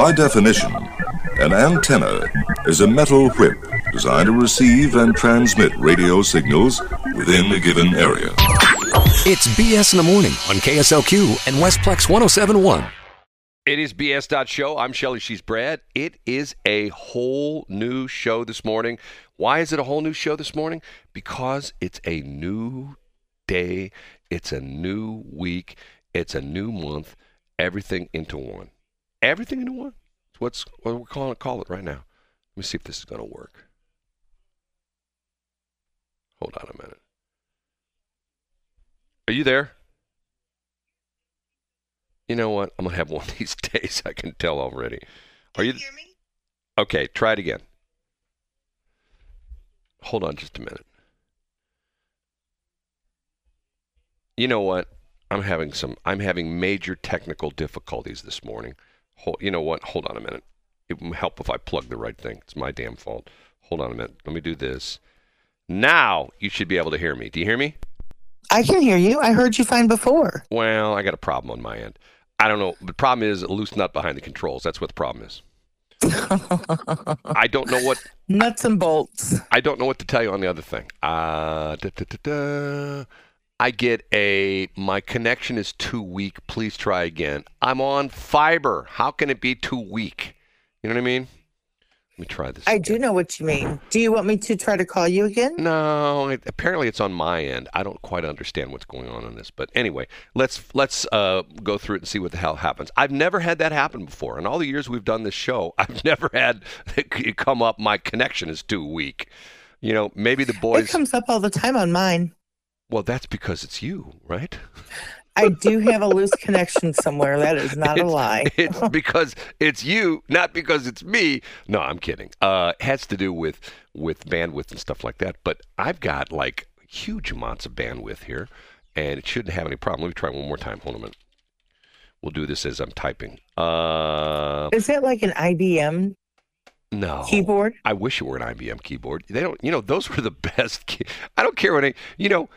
By definition, an antenna is a metal whip designed to receive and transmit radio signals within a given area. It's BS in the morning on KSLQ and Westplex 1071. It is BS Show. I'm Shelly. She's Brad. It is a whole new show this morning. Why is it a whole new show this morning? Because it's a new day. It's a new week. It's a new month. Everything into one. Everything into one. It's what's what we're calling it. Call it right now. Let me see if this is going to work. Hold on a minute. Are you there? You know what? I'm gonna have one of these days. I can tell already. Are you? hear me? Okay, try it again. Hold on just a minute. You know what? I'm having some I'm having major technical difficulties this morning. Hold, you know what? Hold on a minute. It would help if I plug the right thing. It's my damn fault. Hold on a minute. Let me do this. Now you should be able to hear me. Do you hear me? I can hear you. I heard you fine before. Well, I got a problem on my end. I don't know. The problem is a loose nut behind the controls. That's what the problem is. I don't know what Nuts and bolts. I don't know what to tell you on the other thing. Uh, da, da, da, da. I get a my connection is too weak. Please try again. I'm on fiber. How can it be too weak? You know what I mean? Let me try this. I again. do know what you mean. Do you want me to try to call you again? No, it, apparently it's on my end. I don't quite understand what's going on in this, but anyway, let's let's uh, go through it and see what the hell happens. I've never had that happen before. In all the years we've done this show, I've never had it come up. My connection is too weak. You know, maybe the boys. It comes up all the time on mine. Well, that's because it's you, right? I do have a loose connection somewhere. That is not a lie. It's because it's you, not because it's me. No, I'm kidding. Uh, it has to do with with bandwidth and stuff like that. But I've got like huge amounts of bandwidth here, and it shouldn't have any problem. Let me try one more time. Hold on a minute. We'll do this as I'm typing. Uh, Is that like an IBM no keyboard? I wish it were an IBM keyboard. They don't. You know, those were the best. Key- I don't care what any. You know,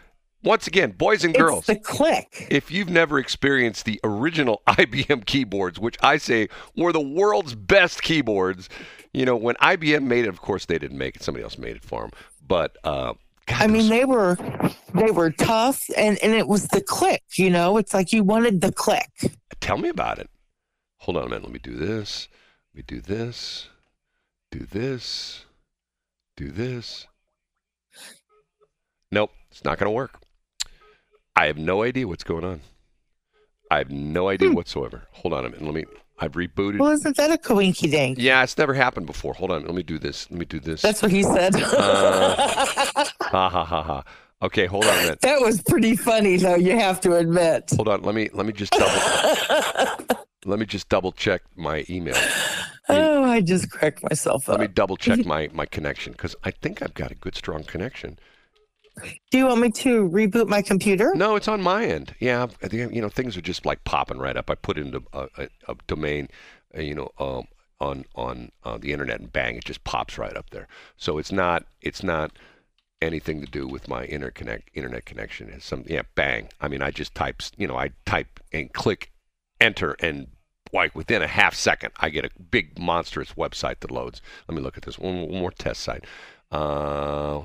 once again, boys and girls. It's the click. if you've never experienced the original IBM keyboards, which I say were the world's best keyboards, you know, when IBM made it, of course they didn't make it; somebody else made it for them. But uh, God, I mean, they were they were tough, and and it was the click. You know, it's like you wanted the click. tell me about it. Hold on a minute. Let me do this. Let me do this. Do this. Do this. Nope, it's not going to work. I have no idea what's going on. I have no idea whatsoever. Hold on a minute. Let me. I've rebooted. Well, isn't that a coinky dink? Yeah, it's never happened before. Hold on. Let me do this. Let me do this. That's what he said. Uh, ha ha ha ha. Okay, hold on a minute. that was pretty funny, though. You have to admit. Hold on. Let me let me just double let me just double check my email. oh, I just cracked myself up. Let me double check my my connection because I think I've got a good strong connection. Do you want me to reboot my computer? No, it's on my end. Yeah, you know things are just like popping right up. I put into a, a, a domain, uh, you know, um, on on uh, the internet, and bang, it just pops right up there. So it's not it's not anything to do with my interconnect internet connection. It's some yeah, bang. I mean, I just type you know I type and click enter and like within a half second I get a big monstrous website that loads. Let me look at this one, one more test site. Uh,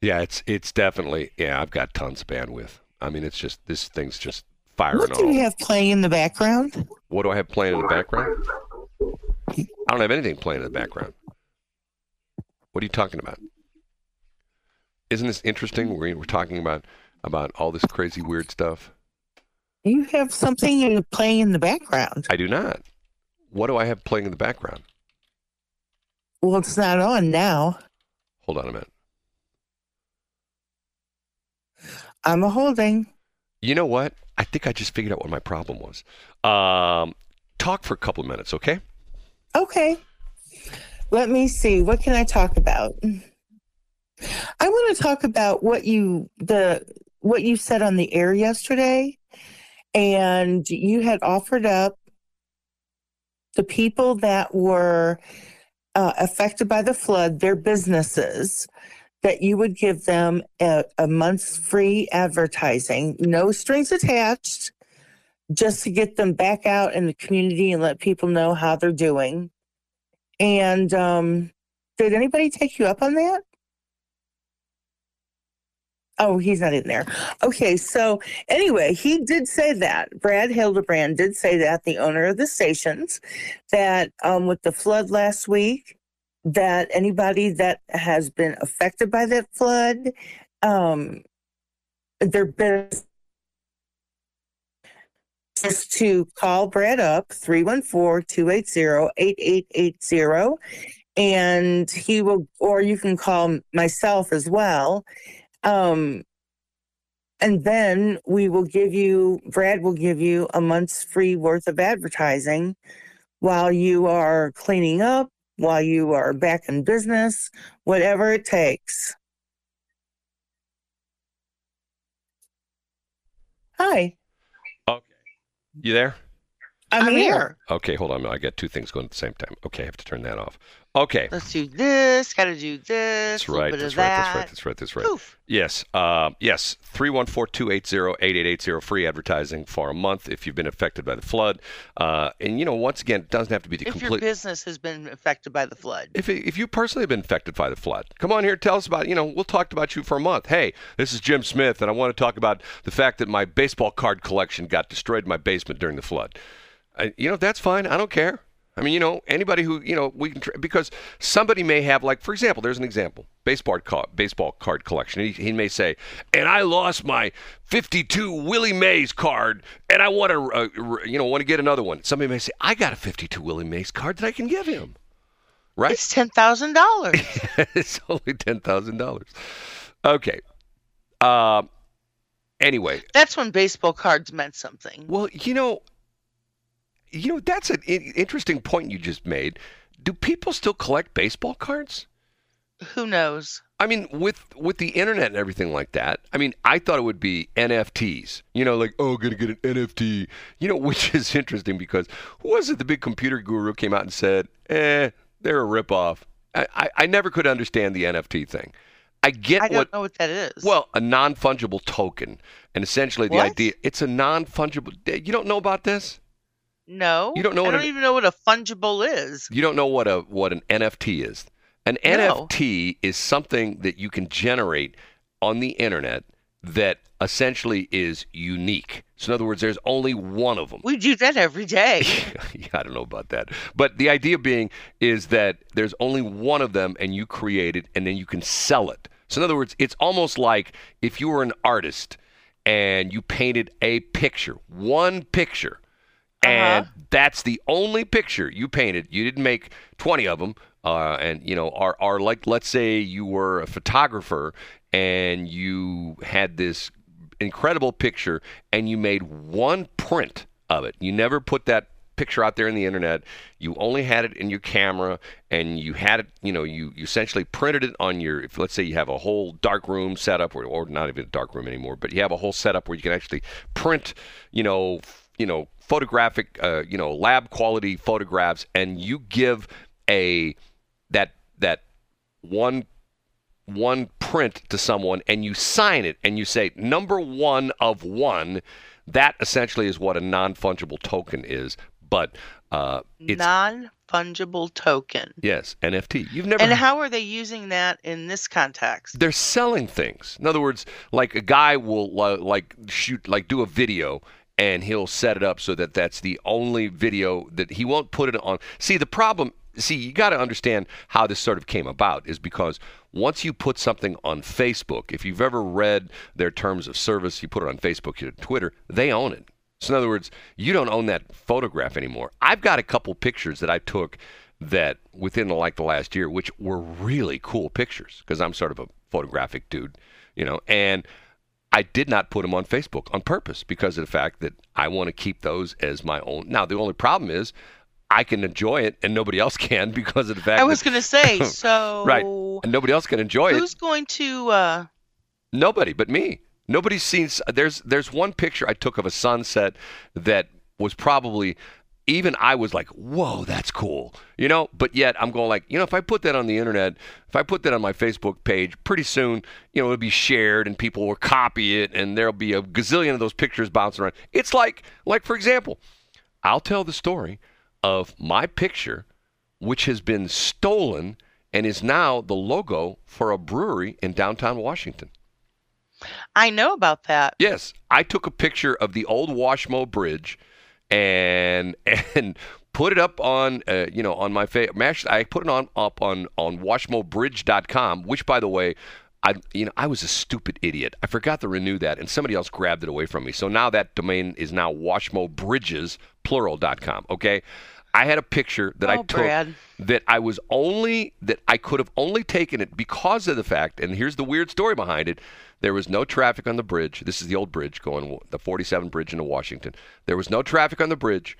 yeah, it's it's definitely yeah. I've got tons of bandwidth. I mean, it's just this thing's just firing What do on. you have playing in the background? What do I have playing in the background? I don't have anything playing in the background. What are you talking about? Isn't this interesting? We're, we're talking about about all this crazy weird stuff. You have something playing in the background. I do not. What do I have playing in the background? Well, it's not on now. Hold on a minute. I'm a holding. You know what? I think I just figured out what my problem was. Um, talk for a couple of minutes, okay? Okay. Let me see. What can I talk about? I want to talk about what you the what you said on the air yesterday, and you had offered up the people that were uh, affected by the flood, their businesses, that you would give them a, a month's free advertising, no strings attached, just to get them back out in the community and let people know how they're doing. And um, did anybody take you up on that? Oh, he's not in there. Okay, so anyway, he did say that. Brad Hildebrand did say that, the owner of the stations, that um, with the flood last week, that anybody that has been affected by that flood, um, their best just to call Brad up 314-280-8880 and he will or you can call myself as well. Um, and then we will give you, Brad will give you a month's free worth of advertising while you are cleaning up, while you are back in business, whatever it takes. Hi, Okay. You there? I'm, I'm here. here. Okay, hold on. I got two things going at the same time. Okay, I have to turn that off. Okay. Let's do this. Got to do this. That's right. That's right. that. That's right. That's right. That's right. Yes. Uh, yes. 314-280-8880 free advertising for a month if you've been affected by the flood. Uh, and you know, once again, it doesn't have to be the If your complete business has been affected by the flood, if, if you personally have been affected by the flood, come on here, tell us about, you know, we'll talk about you for a month. Hey, this is Jim Smith, and I want to talk about the fact that my baseball card collection got destroyed in my basement during the flood. Uh, you know, that's fine. I don't care. I mean, you know, anybody who, you know, we can, tr- because somebody may have, like, for example, there's an example baseball card, baseball card collection. He, he may say, and I lost my 52 Willie Mays card, and I want to, uh, you know, want to get another one. Somebody may say, I got a 52 Willie Mays card that I can give him. Right? it's ten thousand dollars. it's only ten thousand dollars. Okay. Uh, anyway, That's when baseball cards meant something. well, you know, you know that's an interesting point you just made. Do people still collect baseball cards? Who knows? I mean, with with the internet and everything like that, I mean, I thought it would be NFTs. You know, like oh, gonna get an NFT. You know, which is interesting because who was it? The big computer guru came out and said, "Eh, they're a ripoff." I, I, I never could understand the NFT thing. I get I what don't know what that is. Well, a non fungible token, and essentially the What? idea it's a non fungible. You don't know about this? No, you don't know I what don't an- even know what a fungible is. You don't know what a what an NFT is. An No. NFT is something that you can generate on the internet that essentially is unique. So in other words, there's only one of them. We do that every day. yeah, I don't know about that. But the idea being is that there's only one of them and you create it and then you can sell it. So in other words, it's almost like if you were an artist and you painted a picture, one picture, and that's the only picture you painted. You didn't make 20 of them. Uh, and you know, are are like let's say you were a photographer and you had this incredible picture and you made one print of it. You never put that picture out there in the internet. You only had it in your camera and you had it, you know, you, you essentially printed it on your if let's say you have a whole dark room setup or, or not even a dark room anymore, but you have a whole setup where you can actually print, you know, you know, photographic uh, you know, lab quality photographs and you give a that that one one print to someone and you sign it and you say number one of one that essentially is what a non-fungible token is but uh, it's Non fungible token. yes nft you've never And how are they using that in this context? they're selling things. In other words, like a guy will uh, like shoot, like do a video, and he'll set it up so that that's the only video that he won't put it on. See, the problem. See, you got to understand how this sort of came about is because once you put something on Facebook, if you've ever read their terms of service, you put it on Facebook, you Twitter, they own it. So in other words, you don't own that photograph anymore. I've got a couple pictures that I took that within like the last year, which were really cool pictures because I'm sort of a photographic dude, you know, and I did not put them on Facebook on purpose because of the fact that I want to keep those as my own. Now the only problem is I can enjoy it and nobody else can because of the fact I was going to say, so right and nobody else can enjoy it. who's going to uh, Nobody but me. Nobody's seen. There's there's one picture I took of a sunset that was probably even I was like, whoa, that's cool, you know. But yet I'm going like, you know, if I put that on the internet, if I put that on my Facebook page, pretty soon, you know, it'll be shared and people will copy it, and there'll be a gazillion of those pictures bouncing around. It's like, like for example, I'll tell the story of my picture, which has been stolen and is now the logo for a brewery in downtown Washington. I know about that. Yes, I took a picture of the old Washmo Bridge and and put it up on uh, you know on my fa- I put it on up on on washmobridge.com, which by the way, I you know I was a stupid idiot. I forgot to renew that, and somebody else grabbed it away from me. So now that domain is now washmobridges plural.com. Okay. I had a picture that Oh, I took Brad. that I was only that I could have only taken it because of the fact, and here's the weird story behind it. There was no traffic on the bridge. This is the old bridge going the 47 bridge into Washington. There was no traffic on the bridge,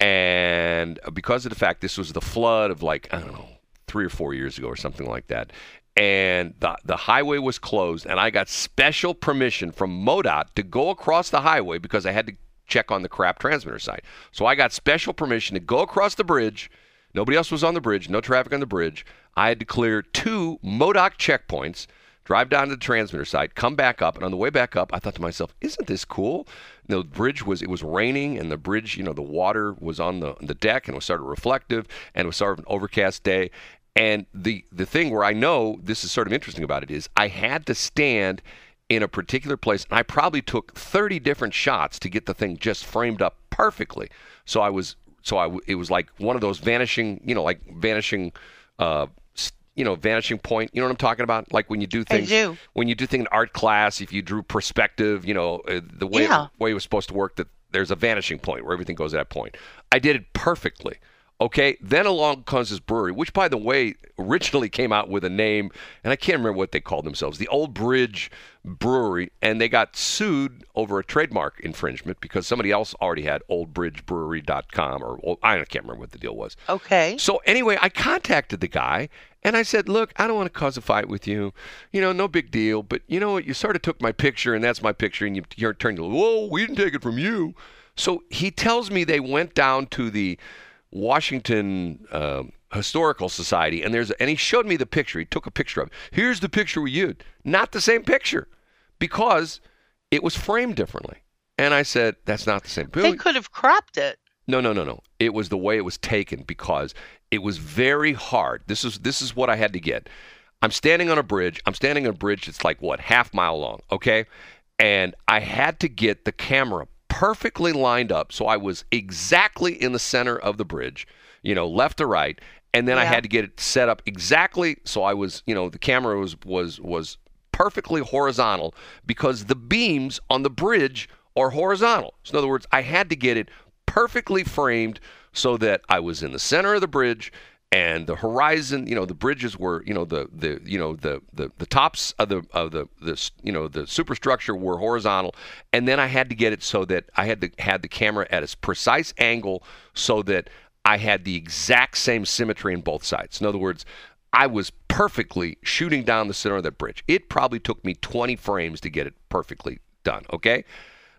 and uh, because of the fact this was the flood of like I don't know three or four years ago or something like that, and the the highway was closed, and I got special permission from MoDOT to go across the highway because I had to check on the crap transmitter site. So I got special permission to go across the bridge. Nobody else was on the bridge, no traffic on the bridge. I had to clear two MoDOT checkpoints, drive down to the transmitter site, come back up, and on the way back up, I thought to myself, "Isn't this cool?" The bridge was it was raining, and the bridge, you know, the water was on the the deck, and it was sort of reflective, and it was sort of an overcast day. And the the thing where I know this is sort of interesting about it is I had to stand in a particular place, and I probably took 30 different shots to get the thing just framed up perfectly. So I was, so I, it was like one of those vanishing, you know, like vanishing, uh, you know, vanishing point. You know what I'm talking about? Like when you do things, do. when you do things in art class, if you drew perspective, you know, uh, the way Yeah. way it was supposed to work, that there's a vanishing point where everything goes at that point. I did it perfectly. Okay, then along comes this brewery, which, by the way, originally came out with a name, and I can't remember what they called themselves, the Old Bridge Brewery, and they got sued over a trademark infringement because somebody else already had oldbridgebrewery.com, or I can't remember what the deal was. Okay. So anyway, I contacted the guy and I said, "Look, I don't want to cause a fight with you. You know, no big deal. But you know what? You sort of took my picture, and that's my picture, and you you turned to, whoa, we didn't take it from you." So he tells me they went down to the Washington um Historical Society, and there's and he showed me the picture. He took a picture of. it. Here's the picture we used. Not the same picture, because it was framed differently. And I said, "That's not the same." They could have cropped it. no, no, no, no. It was the way it was taken because it was very hard. This is this is what I had to get. I'm standing on a bridge. I'm standing on a bridge that's like what half mile long, okay? And I had to get the camera perfectly lined up so I was exactly in the center of the bridge, you know, left to right, and then I had to get it set up exactly so I was, you know, the camera was was was perfectly horizontal because the beams on the bridge are horizontal. So in other words, I had to get it perfectly framed so that I was in the center of the bridge and the horizon, you know, the bridges were, you know, the the you know the the, the tops of the of the the you know the superstructure were horizontal, and then I had to get it so that I had to had the camera at a precise angle so that I had the exact same symmetry in both sides. In other words, I was perfectly shooting down the center of that bridge. It probably took me 20 frames to get it perfectly done. Okay,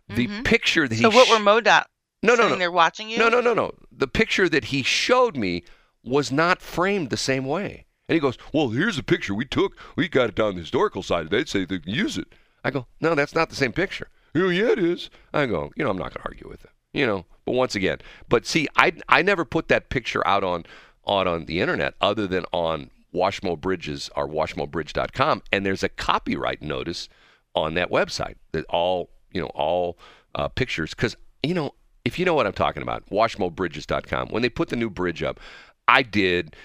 the picture that Mm-hmm. So what sh- were MoDOT no no sitting no there watching you? no, no, no, no. The picture that he showed me was not framed the same way. And he goes, Well, here's the picture we took. We got it down the historical side. They'd say they can use it. I go, No, that's not the same picture. Oh, yeah, it is. I go, You know, I'm not going to argue with it. You know, but once again, but see, I, I never put that picture out on, on, on the internet other than on Washmo Bridges or WashmoBridge.com. And there's a copyright notice on that website that all, you know, all uh, pictures, because, you know, if you know what I'm talking about, WashmoBridges.com, when they put the new bridge up, I did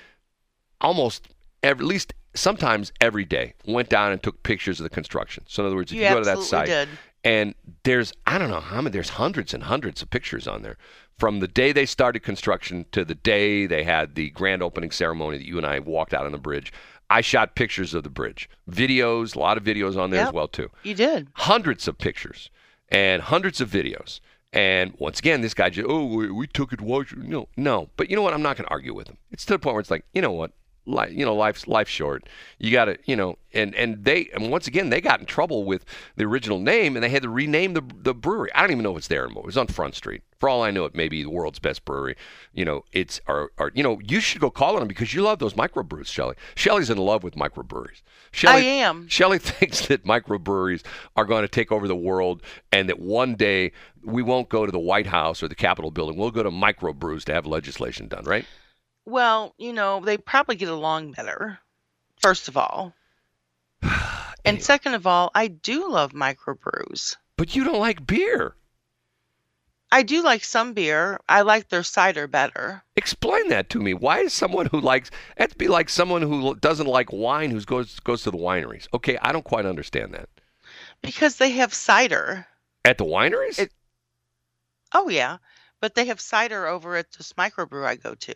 almost every, at least sometimes every day, went down and took pictures of the construction. So in other words, if You you, go to that site, did. and there's I don't know how many, there's hundreds and hundreds of pictures on there from the day they started construction to the day they had the grand opening ceremony that you and I walked out on the bridge. I shot pictures of the bridge, videos, a lot of videos on there as well too You did. hundreds of pictures and hundreds of videos. And once again, this guy just, oh, we, we took it to Washington. No, no. But you know what? I'm not going to argue with him. It's to the point where it's like, you know what? Like you know, life's life's short. You got to you know, and and they and once again they got in trouble with the original name, and they had to rename the the brewery. I don't even know if it's there anymore. It was on Front Street. For all I know, it may be the world's best brewery. You know, it's or, or you know, you should go call on them because you love those microbrews, Shelly. Shelly's in love with microbreweries. Shelly, I am. Shelley thinks that microbreweries are going to take over the world and that one day we won't go to the White House or the Capitol building. We'll go to microbrews to have legislation done, right? Well, you know, they probably get along better, first of all. And Anyway. second of all, I do love microbrews. But you don't like beer. I do like some beer. I like their cider better. Explain that to me. Why is someone who likes that'd be like someone who doesn't like wine who goes goes to the wineries? Okay, I don't quite understand that. Because they have cider. At the wineries? It- Oh, yeah. But they have cider over at this microbrew I go to.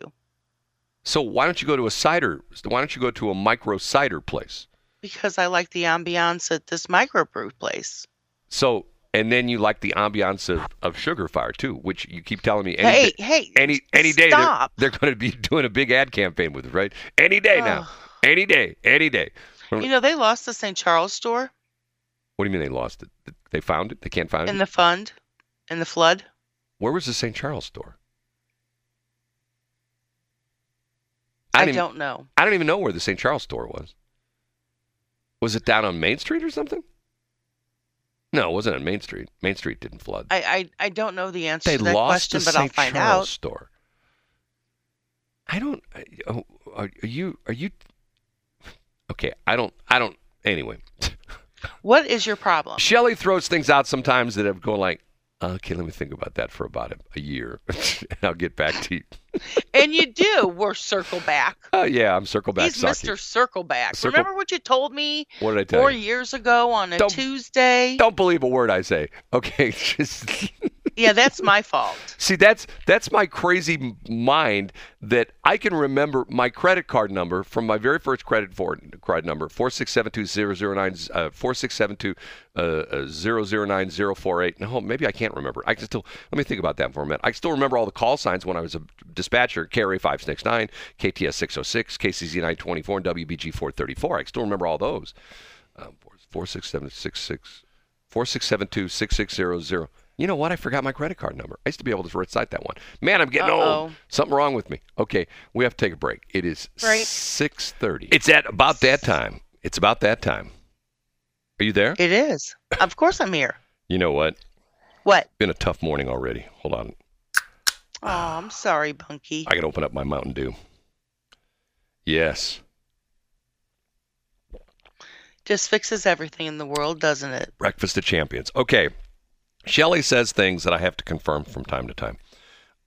So why don't you go to a cider why don't you go to a micro cider place? Because I like the ambiance at this microbrew place. So and then you like the ambiance of, of Sugar Fire too, which you keep telling me any hey, day- hey. any any day they're, they're going to be doing a big ad campaign with it, right? Any day now, any day, any day. You know, they lost the St. Charles store What do you mean they lost it? They found it? They can't find in it? In the fund, in the flood. Where was the St. Charles store? I, don't even, know. I don't even know where the St. Charles store was. Was it down on Main Street or something? No, it wasn't on Main Street. Main Street didn't flood. I, I, I don't know the answer they to that question, the but St. I'll find Charles out. store. I don't. Oh, are, are you? Are you? Okay, I don't. I don't. Anyway, What is your problem? Shelley throws things out sometimes that have go like, okay, let me think about that for about a, a year, and I'll get back to you. and you do. We're circle back. Oh yeah, I'm circle back. He's Saki. Mr. Circleback. Circle- Remember what you told me What did I tell four you? years ago on a Don't- Tuesday? Don't believe a word I say. Okay, just Yeah, that's my fault. see that's that's my crazy mind that I can remember my credit card number from my very first credit card number four six seven two zero zero nine uh, four six seven two uh, zero zero nine zero four eight. No, maybe I can't remember. I can still let me think about that for a minute. I still remember all the call signs when I was a dispatcher: KRA five six nine, KTS six zero six, KCZ nine twenty four, and WBG four thirty four. I still remember all those. Um, four six seven six six four six seven two six six zero zero. You know what? I forgot my credit card number. I used to be able to recite that one. Man, I'm getting Uh-oh. old. Something wrong with me. Okay, we have to take a break. It is Right. six thirty. It's at about that time. It's about that time. Are you there? It is. Of course I'm here. You know what? What? Been a tough morning already. Hold on. Oh, I'm sorry, Bunky. I can open up my Mountain Dew. Yes. Just fixes everything in the world, doesn't it? Breakfast of Champions. Okay. Shelley says things that I have to confirm from time to time.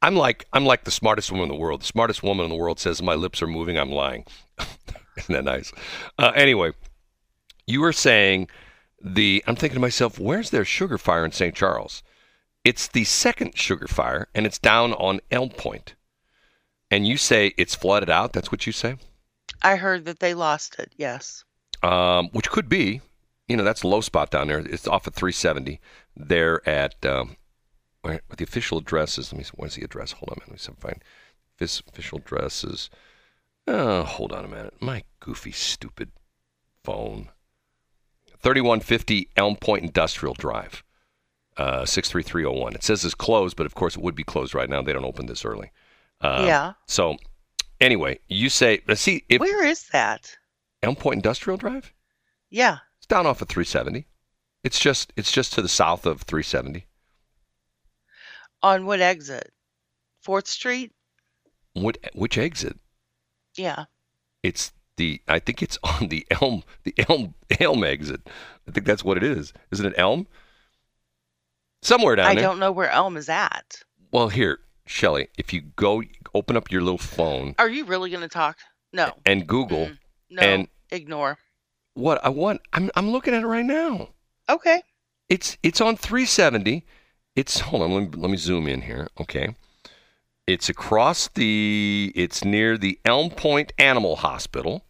I'm like I'm like the smartest woman in the world. The smartest woman in the world says my lips are moving. I'm lying. Isn't that nice? Uh, anyway, you were saying the. I'm thinking to myself, where's their sugar fire in St. Charles? It's the second sugar fire, and it's down on Elm Point. And you say it's flooded out. That's what you say. I heard that they lost it. Yes. um, which could be, you know, that's a low spot down there. It's off at 370. They're at um, where, the official address is. Let me. see, Where's the address? Hold on, a minute. Let me see if I find this official address is. Oh, hold on a minute. My goofy, stupid phone. 3150 Elm Point Industrial Drive, uh, 63301. It says it's closed, but of course it would be closed right now. They don't open this early. Uh, yeah. So, anyway, you say, let's see, if Where is that? Elm Point Industrial Drive? Yeah. It's down off of 370. It's just it's just to the south of 370. On what exit? Fourth Street? What which exit? Yeah. It's the I think it's on the Elm the Elm Elm exit. I think that's what it is. Isn't it Elm? Somewhere down I there. don't know where Elm is at. Well, here, Shelly, if you go open up your little phone Are you really going to talk? No. and Google Mm, No. and- Ignore. what I want, I'm I'm looking at it right now. Okay. It's it's on 370. It's hold on, let me, let me zoom in here. Okay, it's across the. It's near the Elm Point Animal Hospital.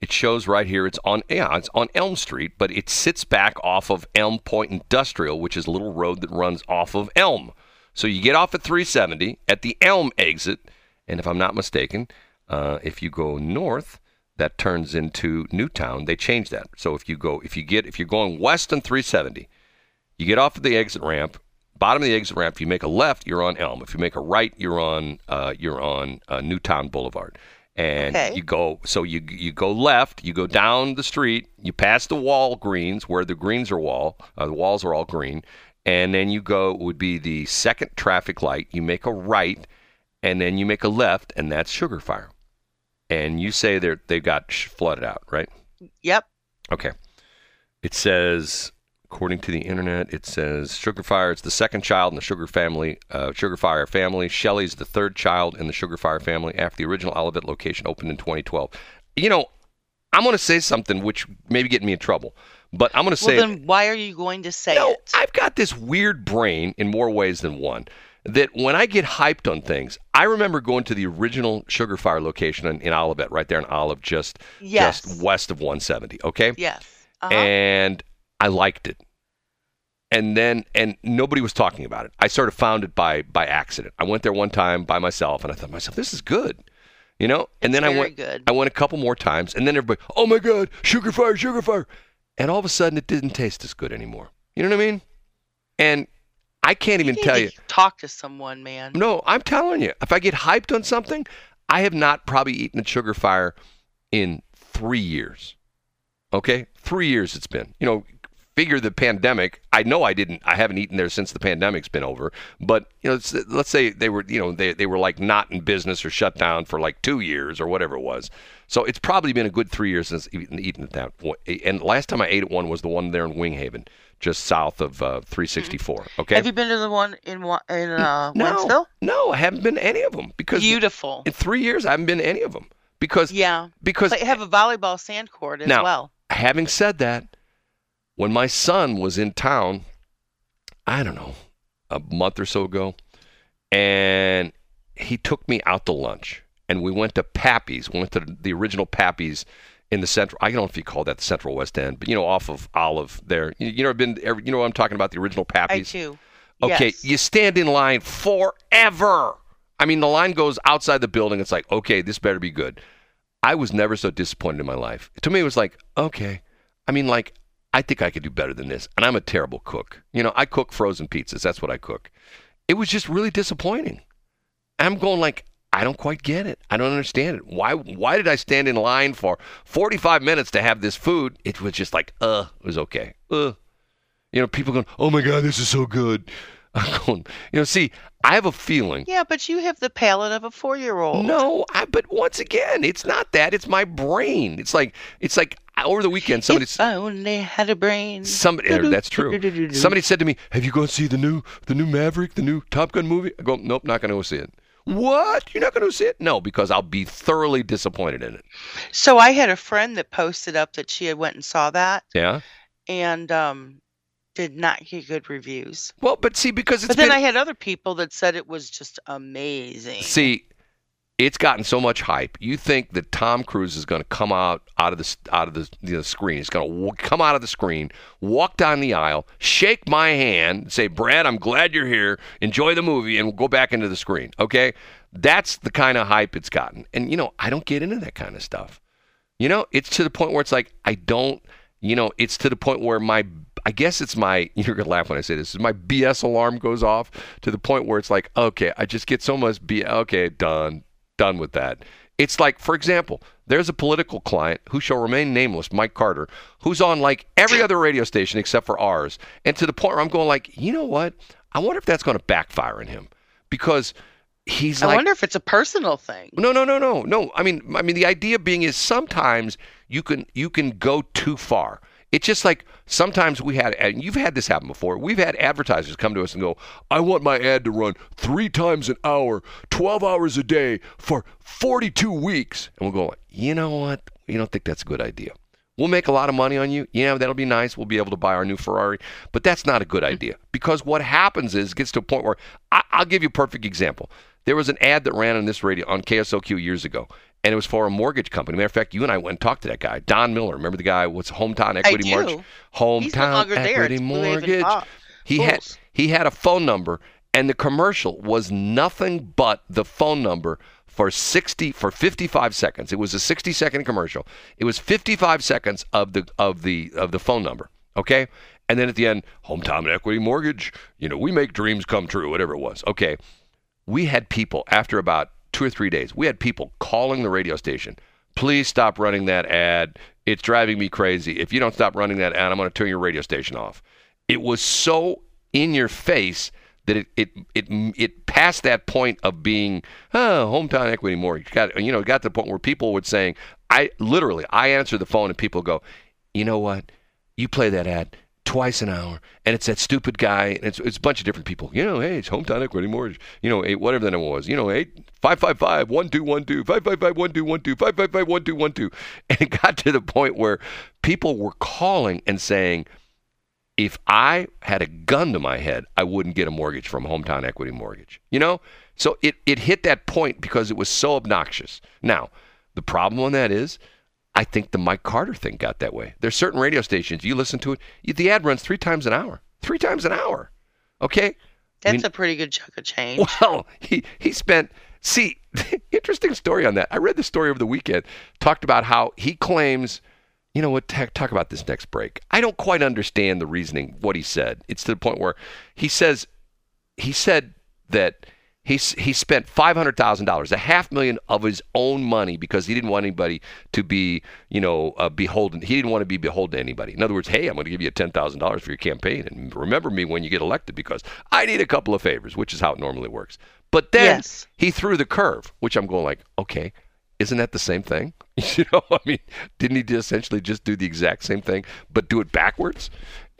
It shows right here. It's on yeah, it's on Elm Street, but it sits back off of Elm Point Industrial, which is a little road that runs off of Elm. So you get off at 370 at the Elm exit, and if I'm not mistaken, uh, if you go north, that turns into Newtown. They changed that. So if you go, if you get, if you're going west on 370, you get off of the exit ramp, bottom of the exit ramp. If you make a left, you're on Elm. If you make a right, you're on uh, you're on uh, Newtown Boulevard. And Okay. you go, so you you go left, you go down the street, you pass the wall greens where the greens are wall, uh, the walls are all green, and then you go would be the second traffic light. You make a right, and then you make a left, and that's Sugar Fire. And you say they're they got flooded out, right? Yep. Okay. It says, according to the internet, it says Sugar Fire is the second child in the Sugar family, uh, Sugar Fire family. Shelley's the third child in the Sugar Fire family after the original Olivette location opened in 2012. You know, I'm going to say something which maybe get me in trouble, but I'm going to Well, say then why are you going to say no, it? I've got this weird brain in more ways than one. That when I get hyped on things, I remember going to the original Sugar Fire location in, in Olivette, right there in Olive, just Yes. just west of 170. Okay, Yes. Uh-huh. and I liked it. And then, and nobody was talking about it. I sort of found it by by accident. I went there one time by myself, and I thought to myself, "This is good," you know. And then I went, good. I went a couple more times, and then everybody, "Oh my God, sugar fire, sugar fire!" And all of a sudden, it didn't taste as good anymore. You know what I mean? And I can't even need tell you. Talk to someone, man. No, I'm telling you, if I get hyped on something, I have not probably eaten at Sugar Fire in three years. Okay, three years it's been. You know, figure the pandemic. I know I didn't. I haven't eaten there since the pandemic's been over. But you know, it's, let's say they were, you know, they they were like not in business or shut down for like two years or whatever it was. So it's probably been a good three years since eating, eating at that. one. And last time I ate at one was the one there in Winghaven, just south of uh, 364. Okay. Have you been to the one in in uh, no, Wentzville? no, I haven't been to any of them because Beautiful. in three years I haven't been to any of them because Yeah. because you have a volleyball sand court as Now- well. having said that, when my son was in town, I don't know, a month or so ago, and he took me out to lunch, and we went to Pappy's. We went to the original Pappy's in the central. I don't know if you call that the Central West End, but you know, off of Olive there. You, you know, been you know what I'm talking about? The original I Pappy's. do. Okay, Yes. you stand in line forever. I mean, the line goes outside the building. It's like, okay, this better be good. I was never so disappointed in my life. To me, it was like, okay. I mean, like, I think I could do better than this. And I'm a terrible cook. You know, I cook frozen pizzas. That's what I cook. It was just really disappointing. I'm going like, I don't quite get it. I don't understand it. Why why did I stand in line for 45 minutes to have this food? It was just like, uh, it was okay. Uh. You know, people going, "Oh my god, this is so good." I'm going, you know, see, I have a feeling Yeah, but you have the palate of a four-year-old. no, I, but once again, it's not that. It's my brain. It's like it's like over the weekend somebody if I only had a brain. somebody that's true. Somebody said to me, "Have you gone see the new the new Maverick, the new Top Gun movie?" I go, "Nope, not going to go see it." What? You're not going to see it? No, because I'll be thoroughly disappointed in it. So I had a friend that posted up that she had went and saw that Yeah. and um did not get good reviews. Well, but see, because it's But then been, I had other people that said it was just amazing. See, it's gotten so much hype. You think that Tom Cruise is going to come out out of the out of the, you know, screen? He's going to w- come out of the screen, walk down the aisle, shake my hand, say, "Brad, I'm glad you're here. Enjoy the movie," and we'll go back into the screen. Okay, that's the kind of hype it's gotten. And you know, I don't get into that kind of stuff. You know, it's to the point where it's like I don't. You know, it's to the point where my I guess it's my you're gonna laugh when I say this. My BS alarm goes off to the point where it's like, okay, I just get so much BS. Okay, done, done with that. It's like, for example, there's a political client who shall remain nameless, Mike Carter, who's on like every other radio station except for ours, and to the point where I'm going like, you know what? I wonder if that's going to backfire on him because he's I like, wonder if it's a personal thing. no, no, no, no, no. I mean, I mean, the idea being is sometimes you can you can go too far. It's just like sometimes we had, and you've had this happen before. We've had advertisers come to us and go, "I want my ad to run three times an hour, twelve hours a day for forty-two weeks," and we'll go, "You know what? You don't think that's a good idea." We'll make a lot of money on you. Yeah, that'll be nice. We'll be able to buy our new Ferrari. But that's not a good mm-hmm. idea because what happens is it gets to a point where I, I'll give you a perfect example. There was an ad that ran on this radio on KSLQ years ago, and it was for a mortgage company. Matter of fact, you and I went and talked to that guy, Don Miller. Remember the guy? What's Hometown Equity. March? Hometown no. Equity It's Blue Haven Mortgage. He had he had a phone number, and the commercial was nothing but the phone number for 60 for 55 seconds. It was a 60 second commercial. It was 55 seconds of the of the of the phone number. Okay, and then at the end, hometown equity mortgage. You know, we make dreams come true. Whatever it was. Okay, we had people after about two or three days. We had people calling the radio station. Please stop running that ad. It's driving me crazy. If you don't stop running that ad, I'm going to turn your radio station off. It was so in your face that it it it it passed that point of being oh, hometown equity mortgage. Got you know got to the point where people were saying I literally I answer the phone and people go, you know what, you play that ad twice an hour, and it's that stupid guy, and it's, it's a bunch of different people. You know, hey, it's hometown equity mortgage. You know, eight, whatever the number was. You know, eight five five five one two one two five five five one two one two five five five one two one two, and it got to the point where people were calling and saying, if I had a gun to my head, I wouldn't get a mortgage from Hometown Equity Mortgage. You know, so it it hit that point because it was so obnoxious. Now, the problem on that is I think the Mike Carter thing got that way. There's certain radio stations you listen to it, the ad runs three times an hour, three times an hour. Okay, that's I mean, a pretty good chunk of change. Well, he he spent. See, interesting story on that. I read the story over the weekend. Talked about how he claims. You know what? Talk about this next break. I don't quite understand the reasoning. What he said. It's to the point where he says he said that he, he spent $500,000, a half million of his own money because he didn't want anybody to be, you know, uh, beholden. He didn't want to be beholden to anybody. In other words, hey, I'm going to give you $10,000 for your campaign and remember me when you get elected because I need a couple of favors, which is how it normally works. But then yes. he threw the curve, which I'm going like, okay, isn't that the same thing? you know, I mean, didn't he essentially just do the exact same thing, but do it backwards?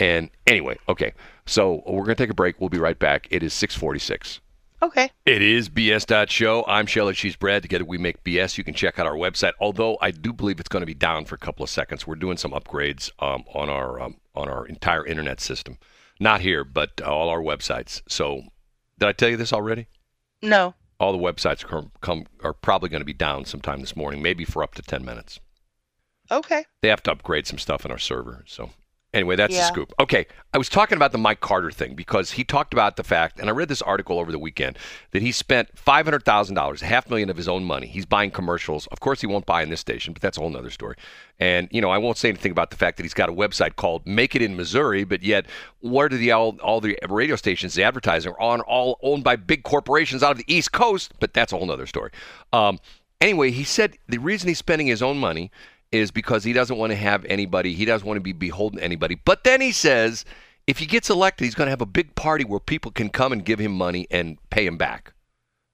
And anyway, okay, so we're going to take a break. We'll be right back. It is 646. Okay. It is BS.show. I'm Shelley. She's Brad. Together we make BS. You can check out our website. Although I do believe it's going to be down for a couple of seconds. We're doing some upgrades um, on our um, on our entire internet system. Not here, but uh, all our websites. So, did I tell you this already? No. All the websites come, come are probably going to be down sometime this morning, maybe for up to 10 minutes. Okay. They have to upgrade some stuff in our server. So Anyway, that's yeah. the scoop. Okay, I was talking about the Mike Carter thing because he talked about the fact, and I read this article over the weekend, that he spent five hundred thousand dollars, a half million of his own money. He's buying commercials. Of course, he won't buy in this station, but that's a whole other story. And you know, I won't say anything about the fact that he's got a website called Make It in Missouri, but yet, where do the all, all the radio stations, the advertising, are on all owned by big corporations out of the East Coast? But that's a whole other story. Um, anyway, he said the reason he's spending his own money is because he doesn't want to have anybody, he doesn't want to be beholden to anybody. But then he says if he gets elected, he's going to have a big party where people can come and give him money and pay him back.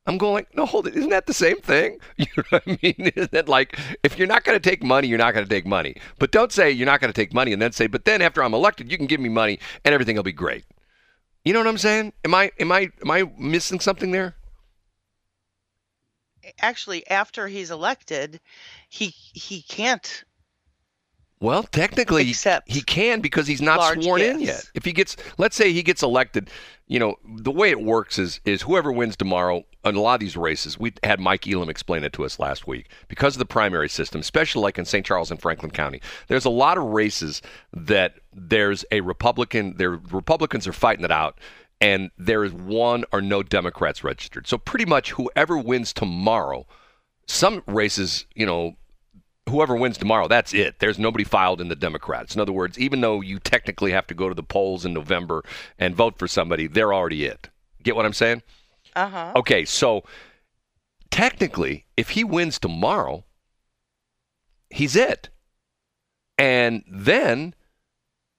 I'm going like, no, hold it. Isn't that the same thing? You know what I mean? Isn't that like, if you're not going to take money, you're not going to take money. But don't say you're not going to take money and then say, but then after I'm elected, you can give me money and everything will be great. You know what I'm saying? Am I am I am I missing something there? Actually, after he's elected, he he can't well, technically, he can because he's not sworn gifts. in yet. If he gets, let's say he gets elected, you know, the way it works is is whoever wins tomorrow in a lot of these races. We had Mike Elam explain it to us last week because of the primary system, especially like in St. Charles and Franklin County. There's a lot of races that there's a Republican. There Republicans are fighting it out, and there is one or no Democrats registered. So pretty much whoever wins tomorrow some races, you know, whoever wins tomorrow, that's it. There's nobody filed in the Democrats. In other words, even though you technically have to go to the polls in November and vote for somebody, they're already it. Get what I'm saying? Uh huh. Okay, so technically, if he wins tomorrow, he's it. And then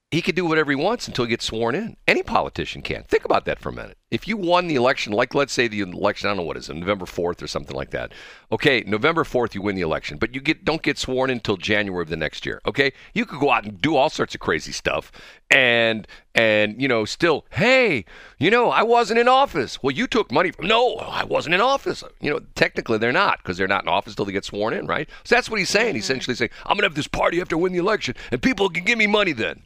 he could do whatever he wants until he gets sworn in. Any politician can. Think about that for a minute. If you won the election, like let's say the election, I don't know what is it, November 4th or something like that. Okay, November 4th you win the election, but you get don't get sworn in until January of the next year. Okay? You could go out and do all sorts of crazy stuff and and you know, still, hey, you know, I wasn't in office. Well, you took money from No, I wasn't in office. You know, technically they're not because they're not in office until they get sworn in, right? So that's what he's saying. He's mm-hmm. essentially saying, I'm going to have this party after I win the election and people can give me money then.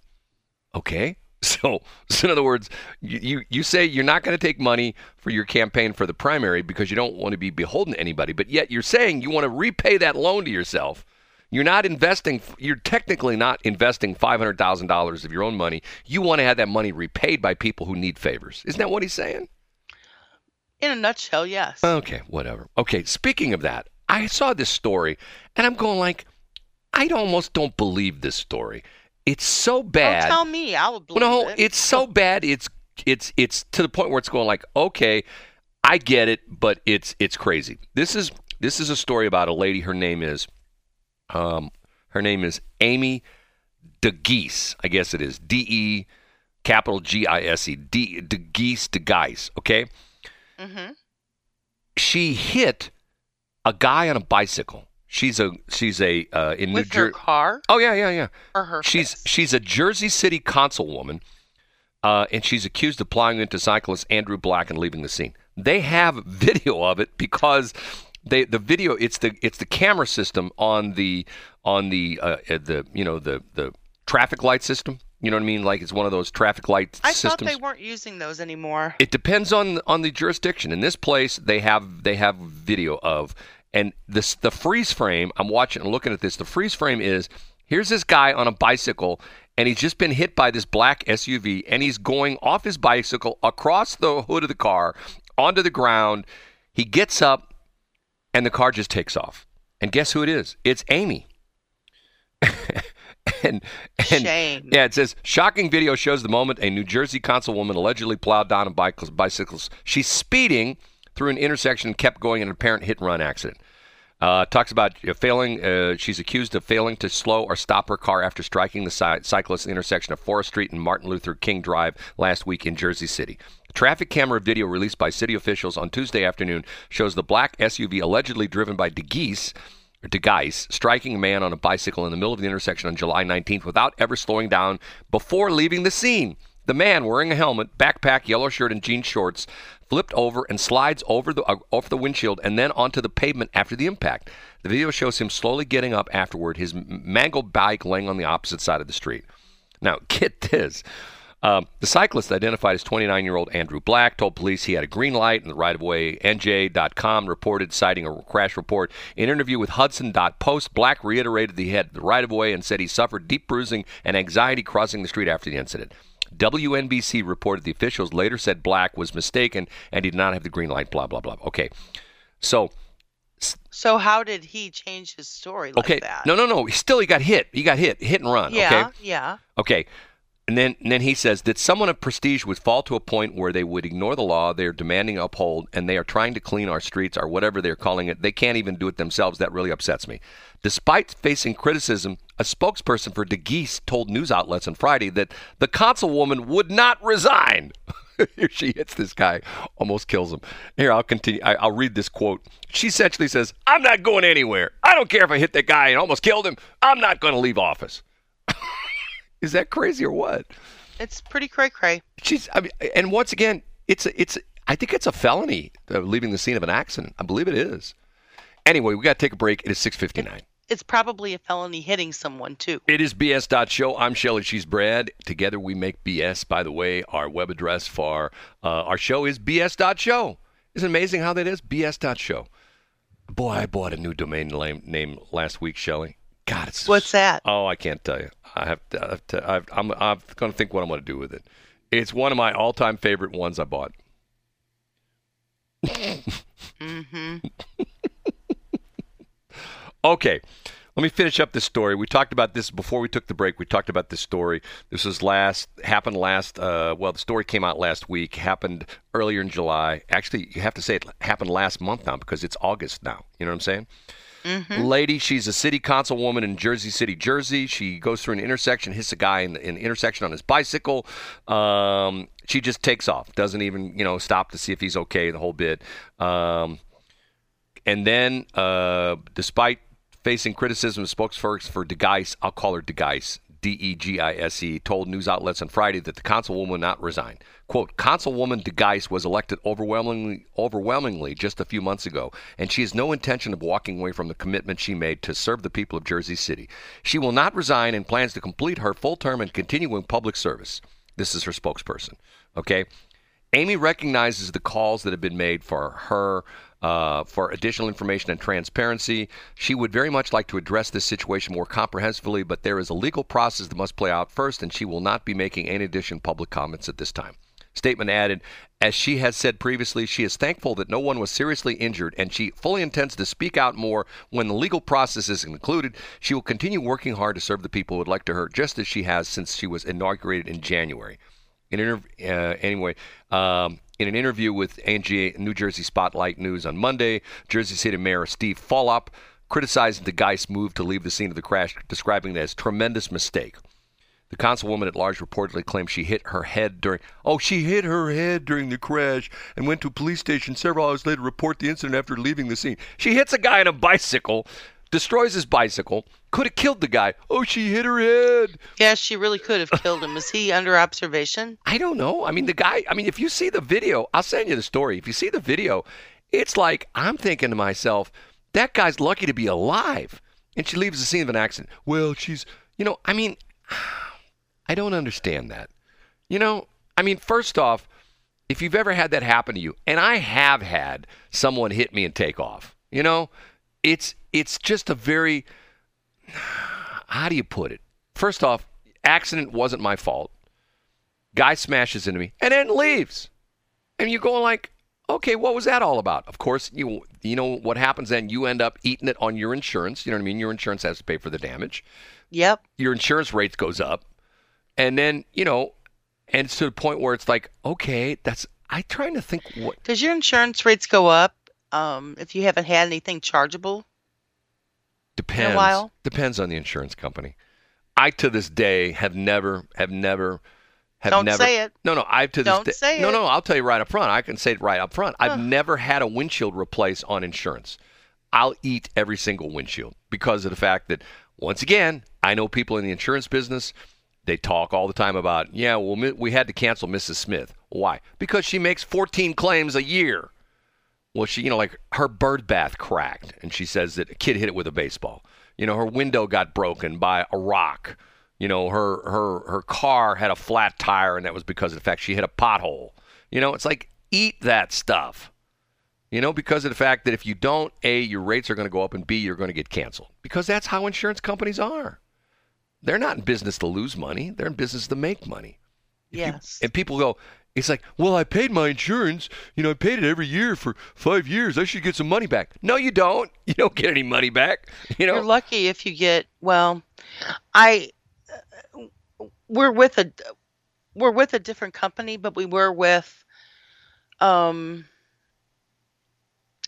Okay. So, so in other words, you, you say you're not going to take money for your campaign for the primary because you don't want to be beholden to anybody, but yet you're saying you want to repay that loan to yourself. You're not investing, you're technically not investing $500,000 of your own money. You want to have that money repaid by people who need favors. Isn't that what he's saying? In a nutshell, yes. Okay, whatever. Okay, speaking of that, I saw this story and I'm going like, I almost don't believe this story. It's so bad. Don't tell me. I will believe no, it. it's so bad. It's it's it's to the point where it's going like, okay, I get it, but it's it's crazy. This is this is a story about a lady. Her name is, um, her name is Amy DeGeese. I guess it is D E capital G I S E D DeGeese DeGeise. Okay, hmm she hit a guy on a bicycle. She's a she's a uh, in New With her Jersey. car Oh yeah, yeah, yeah. or her She's fist? she's a Jersey City councilwoman, uh, and she's accused of plowing into cyclist Andrew Black and leaving the scene. They have video of it because they the video it's the it's the camera system on the on the uh, uh, the you know the the traffic light system. You know what I mean? Like it's one of those traffic light I systems. thought they weren't using those anymore. It depends on on the jurisdiction. In this place, they have they have video of, and this the freeze frame. I'm watching and looking at this. The freeze frame is here's this guy on a bicycle, and he's just been hit by this black SUV, and he's going off his bicycle across the hood of the car onto the ground. He gets up, and the car just takes off. And guess who it is? It's Amy. and and Shame. yeah, it says shocking video shows the moment a New Jersey councilwoman allegedly plowed down on bicycles. bicycles. She's speeding through an intersection and kept going in an apparent hit and run accident. Uh, talks about uh, failing. Uh, she's accused of failing to slow or stop her car after striking the cy- cyclist intersection of Forest Street and Martin Luther King Drive last week in Jersey City. Traffic camera video released by city officials on Tuesday afternoon shows the black SUV allegedly driven by DeGise DeGise striking a man on a bicycle in the middle of the intersection on July 19th without ever slowing down before leaving the scene. The man, wearing a helmet, backpack, yellow shirt, and jean shorts, flipped over and slides over the uh, the windshield and then onto the pavement after the impact. The video shows him slowly getting up afterward, his mangled bike laying on the opposite side of the street. Now, get this. Um, the cyclist, identified as 29 year old Andrew Black, told police he had a green light in the right of way. NJ.com reported, citing a crash report. In an interview with Hudson.post, Black reiterated that he had the right of way and said he suffered deep bruising and anxiety crossing the street after the incident. WNBC reported the officials later said Black was mistaken and he did not have the green light, blah, blah, blah. Okay. So, So how did he change his story like okay. that? No, no, no. Still, he got hit. He got hit. Hit and run. Yeah, Okay. yeah. Okay. And then, and then he says that someone of prestige would fall to a point where they would ignore the law they're demanding uphold, and they are trying to clean our streets or whatever they're calling it. They can't even do it themselves. That really upsets me. Despite facing criticism, a spokesperson for DeGise told news outlets on Friday that the councilwoman would not resign. Here she hits this guy, almost kills him. Here, I'll continue. I, I'll read this quote. She essentially says, I'm not going anywhere. I don't care if I hit that guy and almost killed him. I'm not going to leave office. Is that crazy or what? It's pretty cray cray. She's, I mean, and once again, it's a, it's. I think it's a felony uh, leaving the scene of an accident. I believe it is. Anyway, we got to take a break. It is six fifty nine. It's probably a felony hitting someone too. It is BS.show. I'm Shelly. She's Brad. Together we make BS. By the way, our web address for uh, our show is BS.show. Isn't it amazing how that is? BS.show. Boy, I bought a new domain name last week, Shelly. God, it's What's that? Oh, I can't tell you. I have to. I have to I've, I'm. I'm going to think what I'm going to do with it. It's one of my all-time favorite ones I bought. Mm-hmm. Okay, let me finish up this story. We talked about this before we took the break. We talked about this story. This was last happened last. Uh, well, the story came out last week. Happened earlier in July. Actually, you have to say it happened last month now because it's August now. You know what I'm saying? Mm-hmm. Lady, she's a city councilwoman in Jersey City, Jersey. She goes through an intersection, hits a guy in the, in the intersection on his bicycle. Um, she just takes off, doesn't even you know stop to see if he's okay. The whole bit. Um, and then, uh, despite facing criticism, spokesperson for DeGise, I'll call her DeGise, D E G I S E, told news outlets on Friday that the councilwoman would not resign. Quote, Councilwoman DeGise was elected overwhelmingly, overwhelmingly just a few months ago, and she has no intention of walking away from the commitment she made to serve the people of Jersey City. She will not resign and plans to complete her full term and continue in public service. This is her spokesperson. Okay? Amy recognizes the calls that have been made for her uh, for additional information and transparency. She would very much like to address this situation more comprehensively, but there is a legal process that must play out first, and she will not be making any additional public comments at this time. Statement added, as she has said previously, she is thankful that no one was seriously injured and she fully intends to speak out more when the legal process is concluded. She will continue working hard to serve the people who would like to her, just as she has since she was inaugurated in January. In interv- uh, anyway, um, in an interview with NGA, New Jersey Spotlight News on Monday, Jersey City Mayor Steve Fulop criticized DeGise's move to leave the scene of the crash, describing it as tremendous mistake. The councilwoman at large reportedly claimed she hit her head during. Oh, she hit her head during the crash and went to a police station several hours later to report the incident after leaving the scene. She hits a guy on a bicycle, destroys his bicycle, could have killed the guy. Oh, she hit her head. Yeah, she really could have killed him. Is he under observation? I don't know. I mean, the guy. I mean, if you see the video, I'll send you the story. If you see the video, it's like I'm thinking to myself, that guy's lucky to be alive. And she leaves the scene of an accident. Well, she's, you know, I mean. I don't understand that. You know, I mean, first off, if you've ever had that happen to you, and I have had someone hit me and take off, you know, it's it's just a very how do you put it? First off, accident wasn't my fault. Guy smashes into me and then leaves. And you're going like, okay, what was that all about? Of course, you you know what happens then? You end up eating it on your insurance. You know what I mean? Your insurance has to pay for the damage. Yep. Your insurance rate goes up. And then, you know, and it's to the point where it's like, okay, that's I trying to think what Does your insurance rates go up um, if you haven't had anything chargeable? depends while? depends on the insurance company. I to this day have never have never have Don't never say it. No, no, I to this Don't day say No, it. no, I'll tell you right up front. I can say it right up front. I've never had a windshield replaced on insurance. I'll eat every single windshield because of the fact that once again, I know people in the insurance business they talk all the time about, yeah, well, we had to cancel Mrs. Smith. Why? Because she makes 14 claims a year. Well, she, you know, like her bird bath cracked, and she says that a kid hit it with a baseball. You know, her window got broken by a rock. You know, her her her car had a flat tire, and that was because of the fact she hit a pothole. You know, it's like eat that stuff. You know, because of the fact that if you don't, a your rates are going to go up, and b you're going to get canceled because that's how insurance companies are. They're not in business to lose money; they're in business to make money. If you- Yes. and people go, it's like, well, I paid my insurance. You know, I paid it every year for five years. I should get some money back. No, you don't. You don't get any money back. You know, You're lucky if you get well. I we're with a we're with a different company, but we were with um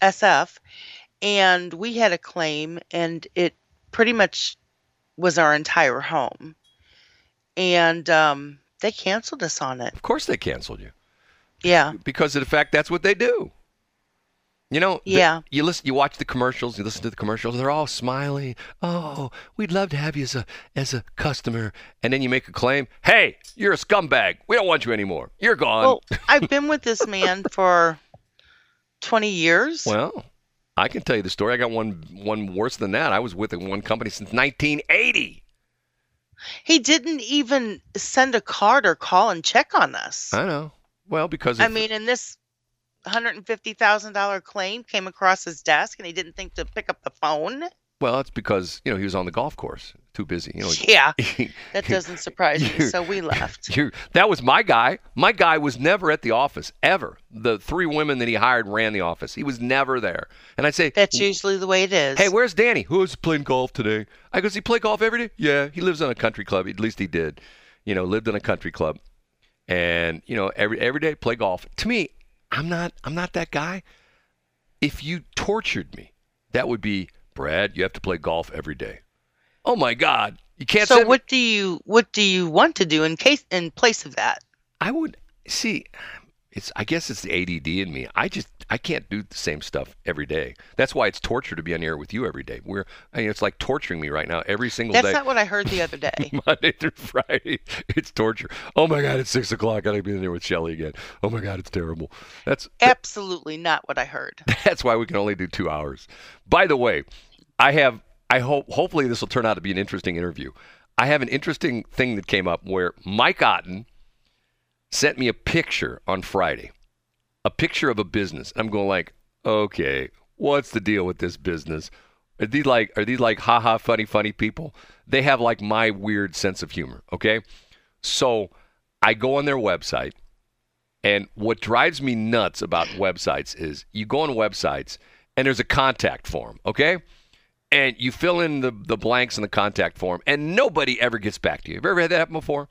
SF and we had a claim and it pretty much was our entire home. And um they canceled us on it. of course they canceled you Yeah. because of the fact that's what they do. You know, the- Yeah. you listen, you watch the commercials, you listen to the commercials. They're all smiling. Oh, we'd love to have you as a as a customer. And then you make a claim. Hey, you're a scumbag. We don't want you anymore. You're gone. Well, I've been with this man for 20 years. Well, I can tell you the story. I got one one worse than that. I was with one company since 1980. He didn't even send a card or call and check on us. I know. Well, because I of- mean, and this $150,000 claim came across his desk and he didn't think to pick up the phone. well, it's because you know he was on the golf course, too busy. You know, Yeah, that doesn't surprise me. So we left. that was my guy. My guy was never at the office ever. The three women that he hired ran the office. He was never there. And I'd say, That's usually the way it is. Hey, where's Danny? Who's playing golf today? I goes, he play golf every day? Yeah, he lives on a country club. At least he did. You know, lived in a country club, and you know, every every day play golf. To me, I'm not I'm not that guy. If you tortured me, that would be Brad. You have to play golf every day. Oh my God, you can't. so me- what do you what do you want to do in case in place of that? I would see. It's. I guess it's the ADD in me. I just. I can't do the same stuff every day. That's why it's torture to be on air with you every day. We're. I mean, it's like torturing me right now every single That's day. That's not what I heard the other day. Monday through Friday. It's torture. Oh my God, it's six o'clock. I gotta be in there with Shelly again. Oh my God, it's terrible. That's Absolutely not what I heard. that's why we can only do two hours. By the way, I have. I hope. Hopefully, this will turn out to be an interesting interview. I have an interesting thing that came up where Mike Otten sent me a picture on Friday, a picture of a business. I'm going like, okay, what's the deal with this business? Are these like are these like haha funny funny people? They have like my weird sense of humor, okay? So I go on their website And what drives me nuts about websites is you go on websites and there's a contact form, okay? And you fill in the, the blanks in the contact form and nobody ever gets back to you. Have you ever had that happen before?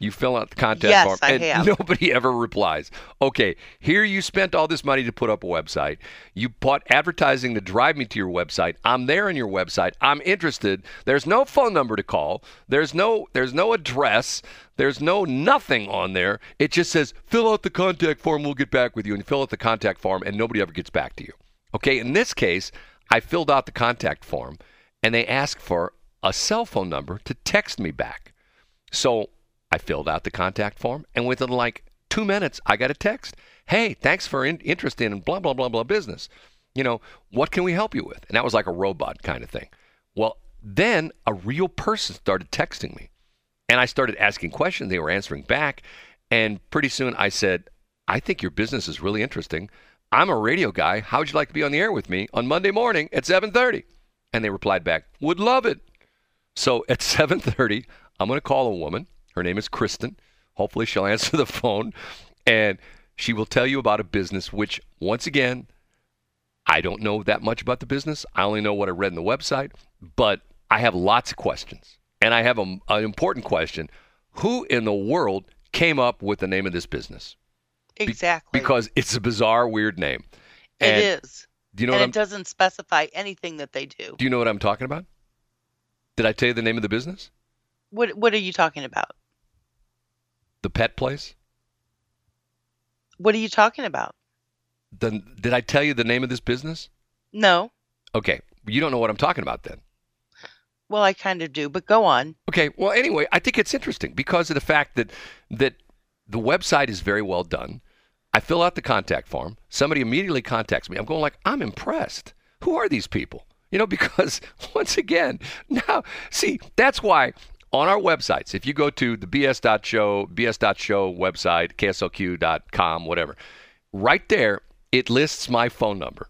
You fill out the contact Yes, form I and have. nobody ever replies. Okay, here you spent all this money to put up a website. You bought advertising to drive me to your website. I'm there on your website. I'm interested. There's no phone number to call. There's no there's no address. There's no nothing on there. It just says fill out the contact form. We'll get back with you. And you fill out the contact form, and nobody ever gets back to you. Okay, in this case, I filled out the contact form, and they asked for a cell phone number to text me back. So I filled out the contact form, and within like two minutes, I got a text. Hey, thanks for in- interest in blah blah blah blah business. You know, what can we help you with? And that was like a robot kind of thing. Well, then a real person started texting me, and I started asking questions. They were answering back, and pretty soon I said, "I think your business is really interesting. I'm a radio guy. How would you like to be on the air with me on Monday morning at 7:30?" And they replied back, "Would love it." So at 7:30, I'm going to call a woman. Her name is Kristen. Hopefully she'll answer the phone and she will tell you about a business which once again I don't know that much about the business. I only know what I read in the website, but I have lots of questions. And I have a, an important question. Who in the world came up with the name of this business? Be- Exactly. because it's a bizarre weird name. it And is. Do you know and what it I'm doesn't specify anything that they do. Do you know what I'm talking about? Did I tell you the name of the business? What What are you talking about? The pet place? What are you talking about? The, did I tell you the name of this business? No. Okay, you don't know what I'm talking about then. Well, I kind of do, but go on. Okay, well anyway, I think it's interesting because of the fact that that the website is very well done. I fill out the contact form. Somebody immediately contacts me. I'm going like, I'm impressed. Who are these people? You know, because once again, now see, that's why on our websites, if you go to the bs.show, bs.show website, kslq.com, whatever, right there, it lists my phone number.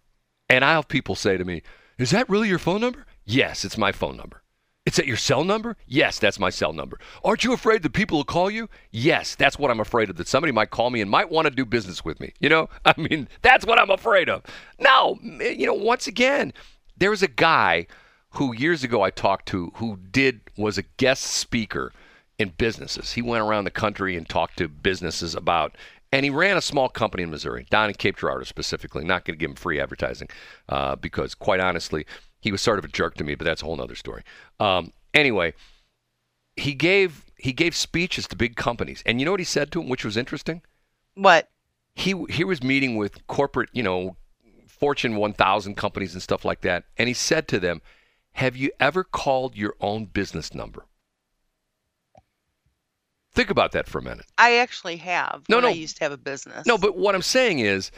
And I have people say to me, Is that really your phone number? Yes, it's my phone number. It's at your cell number? Yes, that's my cell number. Aren't you afraid that people will call you? Yes, that's what I'm afraid of, that somebody might call me and might want to do business with me. You know, I mean, that's what I'm afraid of. Now, you know, once again, there was a guy who years ago I talked to who did, was a guest speaker in businesses. He went around the country and talked to businesses about, and he ran a small company in Missouri, down in Cape Girardeau specifically. Not going to give him free advertising uh, because, quite honestly, he was sort of a jerk to me, but that's a whole other story. Um, anyway, he gave he gave speeches to big companies, and you know what he said to them, which was interesting. What? He he was meeting with corporate, you know, Fortune 1000 companies and stuff like that, and he said to them, "Have you ever called your own business number?" Think about that for a minute. I actually have. No, when no. I used to have a business. No, but what I'm saying is,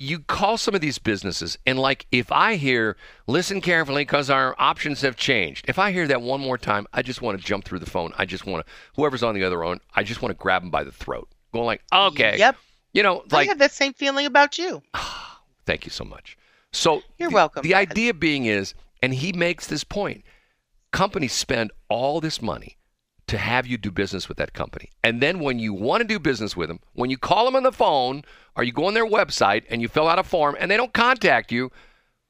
you call some of these businesses, and like if I hear, listen carefully because our options have changed. If I hear that one more time, I just want to jump through the phone. I just want to, whoever's on the other end, I just want to grab them by the throat, going like, okay, Yep. you know, I like, have that same feeling about you. thank you so much. So You're the- welcome, The idea being is, and he makes this point: companies spend all this money to have you do business with that company. And then when you want to do business with them, when you call them on the phone or you go on their website and you fill out a form and they don't contact you,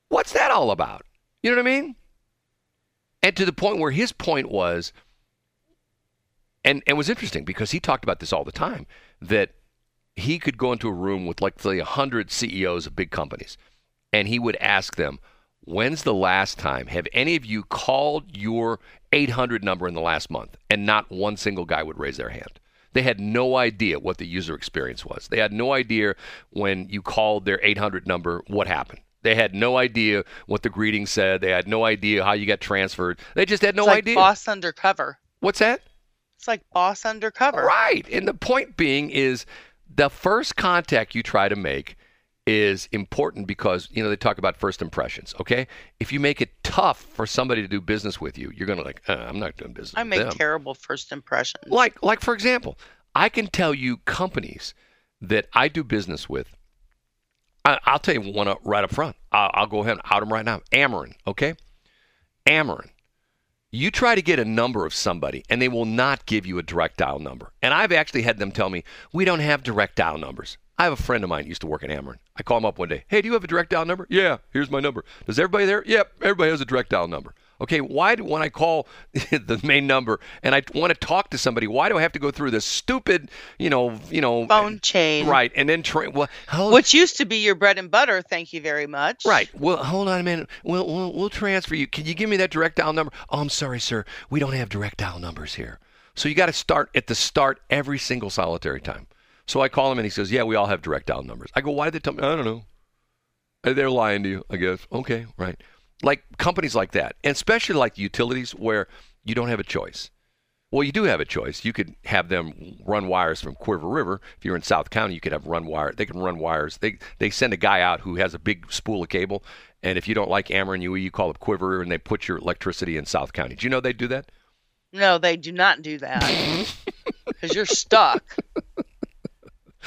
what's that all about? You know what I mean? And to the point where his point was, and, and was interesting because he talked about this all the time, that he could go into a room with like say 100 CEOs of big companies and he would ask them, When's the last time have any of you called your 800 number in the last month? And not one single guy would raise their hand. They had no idea what the user experience was. They had no idea when you called their 800 number what happened. They had no idea what the greeting said. They had no idea how you got transferred. They just had no it's like idea. boss undercover. What's that? It's like boss undercover. Right. And the point being is the first contact you try to make is important because, you know, they talk about first impressions, okay? If you make it tough for somebody to do business with you, you're going to like, uh, I'm not doing business I make them. terrible first impressions. Like, like for example, I can tell you companies that I do business with. I, I'll tell you one up, right up front. I'll, I'll go ahead and out them right now. Ameren, okay? Ameren You try to get a number of somebody, and they will not give you a direct dial number. And I've actually had them tell me, we don't have direct dial numbers. I have a friend of mine who used to work at Ameren. I call him up one day. Hey, do you have a direct dial number? Yeah, here's my number. Does everybody there? Yep, everybody has a direct dial number. Okay, why do when I call the main number and I want to talk to somebody, why do I have to go through this stupid, you know, you know, Phone chain. right? And then tra- well, how, Which used to be your bread and butter. Thank you very much. Right. Well, hold on a minute. We'll, we'll we'll transfer you. Can you give me that direct dial number? Oh, I'm sorry, sir. We don't have direct dial numbers here. So you got to start at the start every single solitary time. So I call him and he says, "Yeah, we all have direct dial numbers." I go, "Why did they tell me?" I don't know. Uh, They're lying to you, I guess. Okay, right. Like companies like that, and especially like utilities where you don't have a choice. Well, you do have a choice. You could have them run wires from Cuivre River. If you're in South County, you could have run wire. They can run wires. They they send a guy out who has a big spool of cable, and if you don't like Ameren UE, you call up Cuivre River, and they put your electricity in South County. Do you know they do that? No, they do not do that because you're stuck.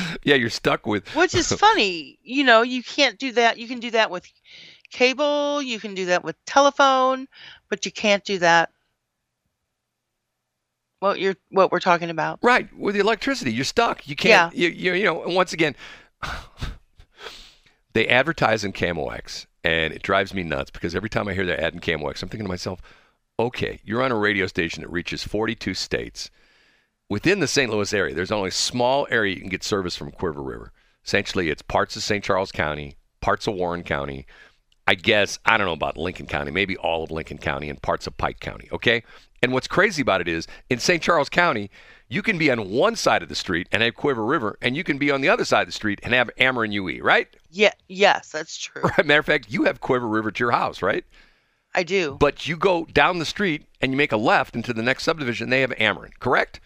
Yeah, you're stuck with. Which is funny. You know, you can't do that. You can do that with cable. You can do that with telephone, but you can't do that. What you're what we're talking about. Right, with the electricity, you're stuck. You can't. You, you you know. And once again, they advertise in KMOX, and it drives me nuts because every time I hear that ad in KMOX, I'm thinking to myself, okay, you're on a radio station that reaches 42 states. Within the St. Louis area, there's only a small area you can get service from Cuivre River. Essentially, it's parts of St. Charles County, parts of Warren County. I guess I don't know about Lincoln County, maybe all of Lincoln County and parts of Pike County. Okay. And what's crazy about it is in St. Charles County, you can be on one side of the street and have Cuivre River, and you can be on the other side of the street and have Ameren UE, right? Yeah, yes, that's true. Right. Matter of fact, you have Quiver River at your house, right? I do. But you go down the street and you make a left into the next subdivision, they have Ameren, correct?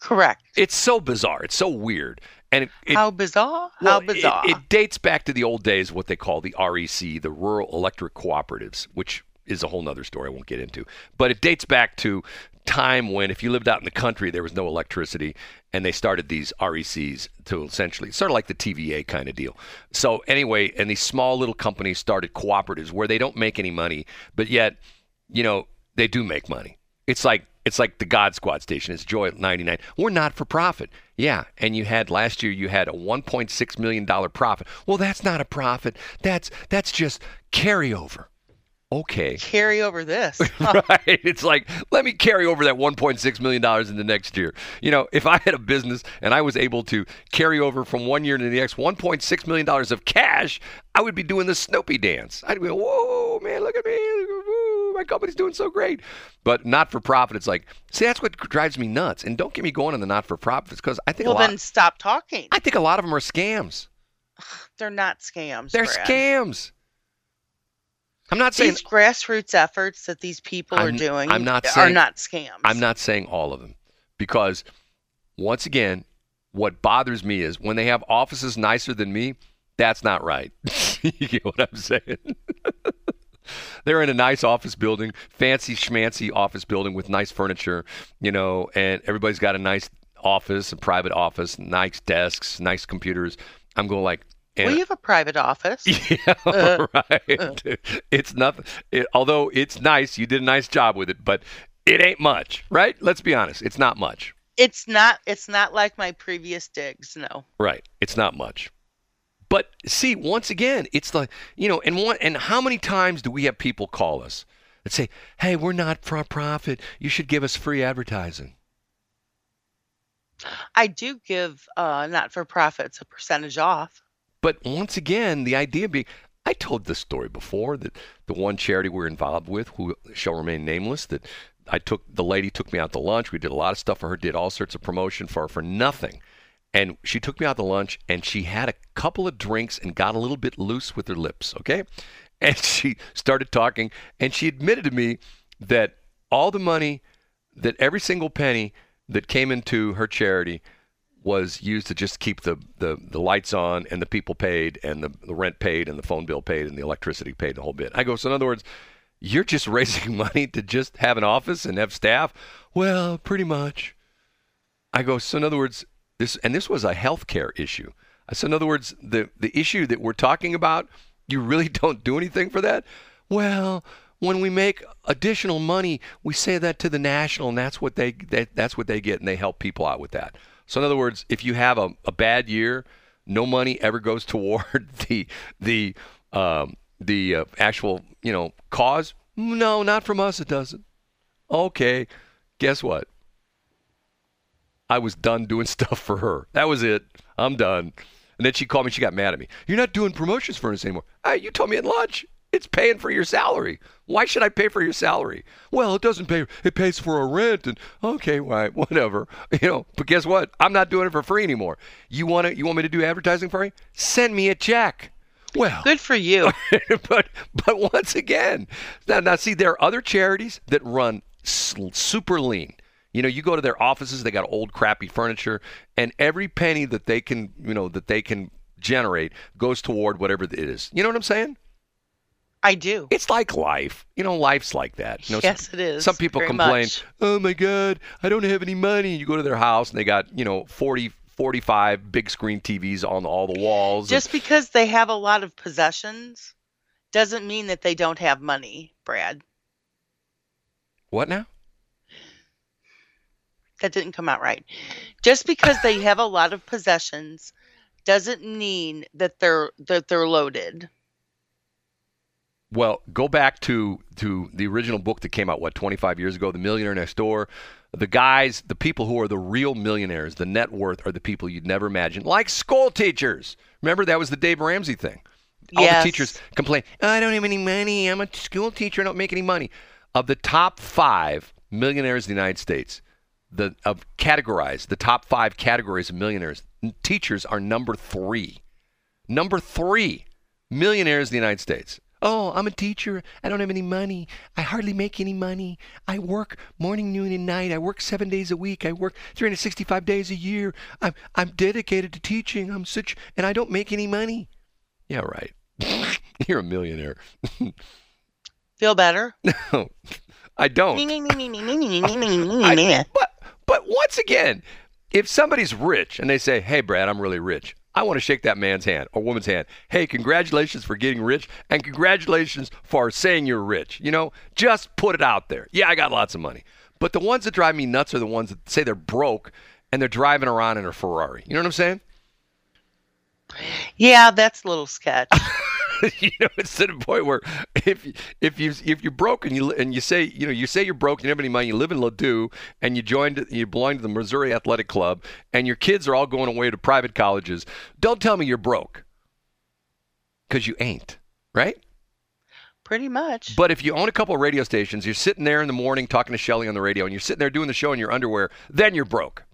Correct. It's so bizarre. It's so weird. And it, it, How bizarre? well, How bizarre. It, it dates back to the old days, what they call the REC, the Rural Electric Cooperatives, which is a whole nother story I won't get into. But it dates back to time when if you lived out in the country, there was no electricity, and they started these RECs to essentially sort of like the TVA kind of deal. So anyway, and these small little companies started cooperatives where they don't make any money, but yet, you know, they do make money. It's like it's like the God Squad station. It's Joy 99. We're not for profit. Yeah, and you had last year you had a 1.6 million dollar profit. Well, that's not a profit. That's that's just carryover. Okay. Carry over this. right. It's like, let me carry over that $1.6 million into next year. You know, if I had a business and I was able to carry over from one year to the next $1.6 million of cash, I would be doing the Snoopy dance. I'd be, like, whoa, man, look at me. My company's doing so great. But not for profit, it's like, see, that's what drives me nuts. And don't get me going on the not for profits because I think well, a lot, then stop talking. I think a lot of them are scams. They're not scams. They're Brad. scams. I'm not saying These grassroots efforts that these people are I'm- doing I'm not saying, are not scams. I'm not saying all of them because once again, what bothers me is when they have offices nicer than me, that's not right. you get what I'm saying? They're in a nice office building, fancy schmancy office building with nice furniture, you know, and everybody's got a nice office, a private office, nice desks, nice computers. I'm going like, and we have a private office. yeah, Uh, right. It's nothing. It, although it's nice, you did a nice job with it, but it ain't much, right? Let's be honest. It's not much. It's not. It's not like my previous digs. No. Right. It's not much. But see, once again, it's the you know, and one, and how many times do we have people call us and say, "Hey, we're not for profit. You should give us free advertising." I do give uh, not for profits a percentage off. But once again, the idea being, I told this story before that the one charity we're involved with, who shall remain nameless, that I took the lady took me out to lunch. We did a lot of stuff for her, did all sorts of promotion for her for nothing. And she took me out to lunch and she had a couple of drinks and got a little bit loose with her lips, okay? And she started talking and she admitted to me that all the money, that every single penny that came into her charity was used to just keep the, the, the lights on and the people paid and the, the rent paid and the phone bill paid and the electricity paid the whole bit. I go, so in other words, you're just raising money to just have an office and have staff? Well, pretty much. I go, so in other words, this and this was a healthcare issue. Said, in other words, the the issue that we're talking about, you really don't do anything for that? Well, when we make additional money, we say that to the national, and that's what they that, that's what they get, and they help people out with that. So in other words, if you have a, a bad year, no money ever goes toward the the um, the uh, actual you know cause. No, not from us. It doesn't. Okay, guess what? I was done doing stuff for her. That was it. I'm done. And then she called me. She got mad at me. You're not doing promotions for us anymore. Hey, you told me at lunch. It's paying for your salary. Why should I pay for your salary? Well, it doesn't pay. It pays for a rent and okay, right, whatever. You know, but guess what? I'm not doing it for free anymore. You want to? You want me to do advertising for you? Send me a check. Well, Good for you. but but once again, now, now see, there are other charities that run super lean. You know, you go to their offices, they got old crappy furniture, and every penny that they can, you know, that they can generate goes toward whatever it is. You know what I'm saying? I do. It's like life. You know, life's like that. You know, Yes, some, it is, Some people complain, much. "Oh my God, I don't have any money." You go to their house and they got, you know, 40, 45 big screen TVs on all the walls. Just because they have a lot of possessions doesn't mean that they don't have money, Brad. what now? That didn't come out right. Just because they have a lot of possessions doesn't mean that they're that they're loaded. Well, go back to to the original book that came out what 25 years ago, The Millionaire Next Door. The guys, the people who are the real millionaires, the net worth are the people you'd never imagine, like school teachers. Remember that was the Dave Ramsey thing. All Yes. the teachers complain, "I don't have any money. I'm a school teacher. I don't make any money." Of the top five millionaires in the United States, the of categorized the top five categories of millionaires, teachers are number three. Number three, millionaires in the United States. Oh, I'm a teacher. I don't have any money. I hardly make any money. I work morning, noon, and night. I work seven days a week. I work 365 days a year. I'm I'm dedicated to teaching. I'm such, and I don't make any money. Yeah, right. You're a millionaire. Feel better? No, I don't. I- but but once again, if somebody's rich and they say, "Hey, Brad, I'm really rich," I want to shake that man's hand or woman's hand. Hey, congratulations for getting rich, and congratulations for saying you're rich. You know, just put it out there. Yeah, I got lots of money. But the ones that drive me nuts are the ones that say they're broke and they're driving around in a Ferrari. You know what I'm saying? Yeah, that's a little sketch. you know, it's to the point where if if you if you're broke and you and you say you know you say you're broke, you don't have any money, you live in Ladue, and you joined you belong to the Missouri Athletic Club, and your kids are all going away to private colleges. Don't tell me you're broke, because you ain't, right? Pretty much. But if you own a couple of radio stations, you're sitting there in the morning talking to Shelly on the radio, and you're sitting there doing the show in your underwear, then you're broke.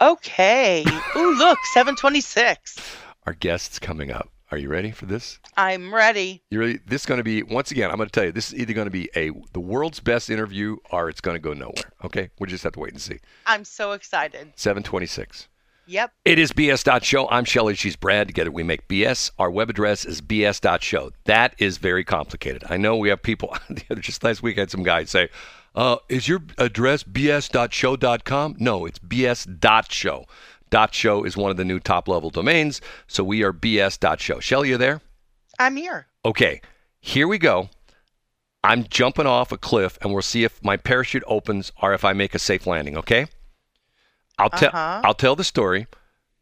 Okay. Ooh, look, 726. Our guest's coming up. Are you ready for this? I'm ready. You really? This is going to be once again. I'm going to tell you. This is either going to be a the world's best interview or it's going to go nowhere. Okay, we just have to wait and see. I'm so excited. 726. Yep. It is BS.show. I'm Shelly. She's Brad. Together we make BS. Our web address is BS.show. That is very complicated. I know we have people. Just last week, I had some guys say, uh, "Is your address BS.show.com?" No, it's BS.show. Dot show is one of the new top level domains. So we are BS.show. Shelly, you there? I'm here. Okay, here we go. I'm jumping off a cliff, and we'll see if my parachute opens or if I make a safe landing. Okay. I'll tell. Uh-huh. I'll tell the story.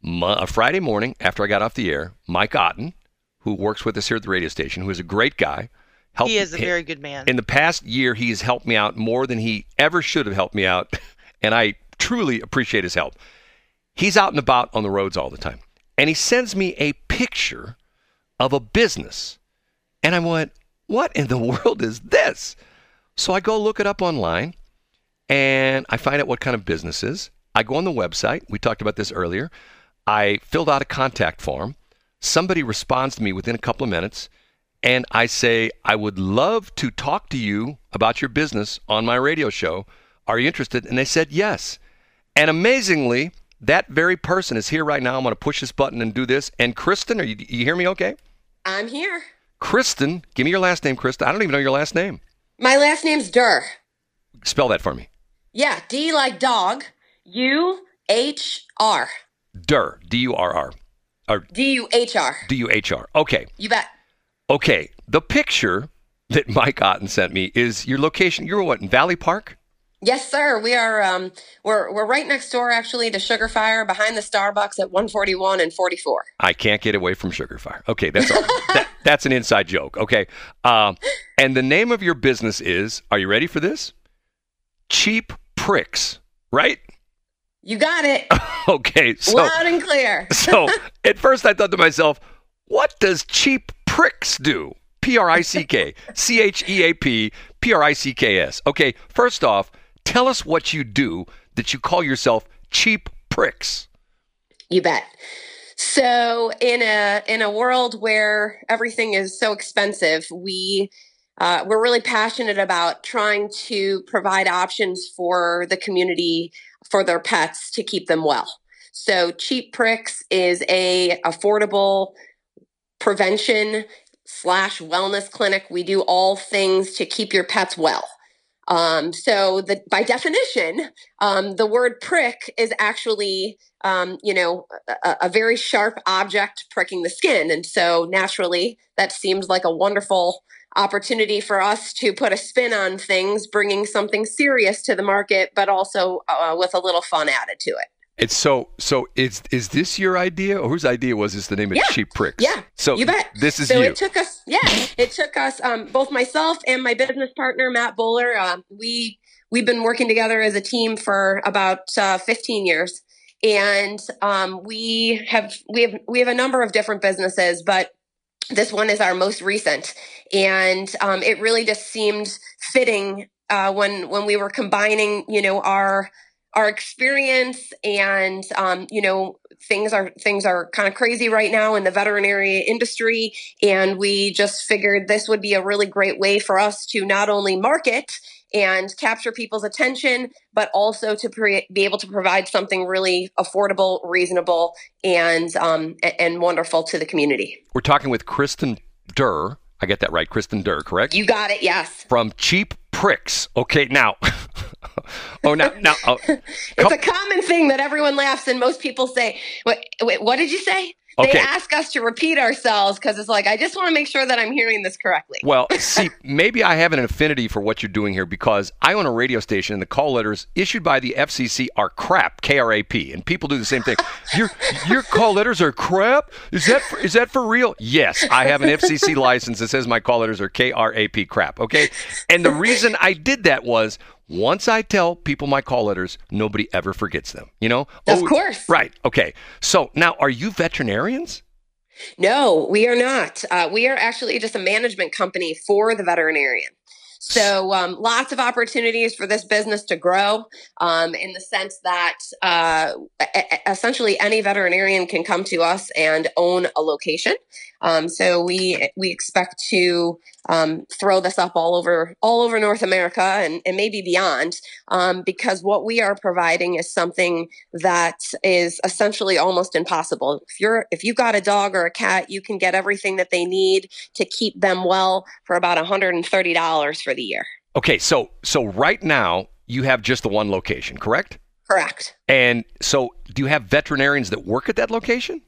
Mo- a Friday morning after I got off the air, Mike Otten, who works with us here at the radio station, who is a great guy, helped He is a very good man. in the past year, he has helped me out more than he ever should have helped me out, and I truly appreciate his help. He's out and about on the roads all the time, and he sends me a picture of a business, and I went, "What in the world is this?" So I go look it up online, and I find out what kind of business is. I go on the website. We talked about this earlier. I filled out a contact form. Somebody responds to me within a couple of minutes, and I say, I would love to talk to you about your business on my radio show. Are you interested? And they said yes. And amazingly, that very person is here right now. I'm going to push this button and do this. And Kristen, are you, you hear me okay? I'm here. Kristen, give me your last name, Kristen. I don't even know your last name. My last name's Duhr. Spell that for me. Yeah, D like dog. U H R. Dur, D U R R, or D U H R. D U H R. Okay. You bet. Okay, the picture that Mike Otten sent me is your location. You're what in Valley Park? Yes, sir. We are. Um, we're we're right next door, actually, to Sugarfire, behind the Starbucks at 141 and 44. I can't get away from Sugarfire. Okay, that's all. that, that's an inside joke. Okay, um, and the name of your business is. Are you ready for this? Cheap Pricks, right? You got it. Okay, so Loud and clear. so at first I thought to myself, what does Cheap Pricks do? P R I C K C H E A P P R I C K S. Okay, first off, tell us what you do that you call yourself Cheap Pricks. You bet. So in a in a world where everything is so expensive, we uh, we're really passionate about trying to provide options for the community for their pets to keep them well. So Cheap Pricks is a affordable prevention slash wellness clinic. We do all things to keep your pets well. Um, so the, by definition, um, the word prick is actually, um, you know, a, a very sharp object pricking the skin. And so naturally that seems like a wonderful opportunity for us to put a spin on things, bringing something serious to the market, but also uh, with a little fun added to it. It's so so. Is is this your idea, or whose idea was this? The name of Yeah. Cheap Pricks. Yeah, So you bet. This is so you. it took us, yeah, it took us, um, both myself and my business partner Matt Bowler. Uh, we we've been working together as a team for about uh, 15 years, and um, we have we have we have a number of different businesses, but this one is our most recent, and um, it really just seemed fitting uh, when when we were combining, you know, our our experience and um, you know things are things are kind of crazy right now in the veterinary industry and we just figured this would be a really great way for us to not only market and capture people's attention but also to pre- be able to provide something really affordable reasonable and um, and wonderful to the community We're talking with Kristen Duhr. I get that right, Kristen Duhr, correct? you got it yes From Cheap Pricks. Okay, now. oh, now, now. Oh, it's a common thing that everyone laughs and most people say what, wait, what did you say they ask us to repeat ourselves because it's like i just want to make sure that i'm hearing this correctly Well, see, maybe I have an affinity for what you're doing here because I own a radio station and the call letters issued by the FCC are crap, K R A P, and people do the same thing. Your your call letters are crap. Is that for, is that for real? Yes, I have an FCC license that says my call letters are K R A P crap. Okay, and the reason I did that was. Once I tell people my call letters, nobody ever forgets them. You know? Of Oh, course. Right. Okay. So now, are you veterinarians? No, we are not. Uh, we are actually just a management company for the veterinarian. So um, lots of opportunities for this business to grow um, in the sense that uh, essentially any veterinarian can come to us and own a location. Um, so we we expect to um, throw this up all over all over North America and, and maybe beyond um, because what we are providing is something that is essentially almost impossible. If you're if you've got a dog or a cat, you can get everything that they need to keep them well for about $130 for the year. Okay. So so right now you have just the one location, correct? Correct. And so, do you have veterinarians that work at that location?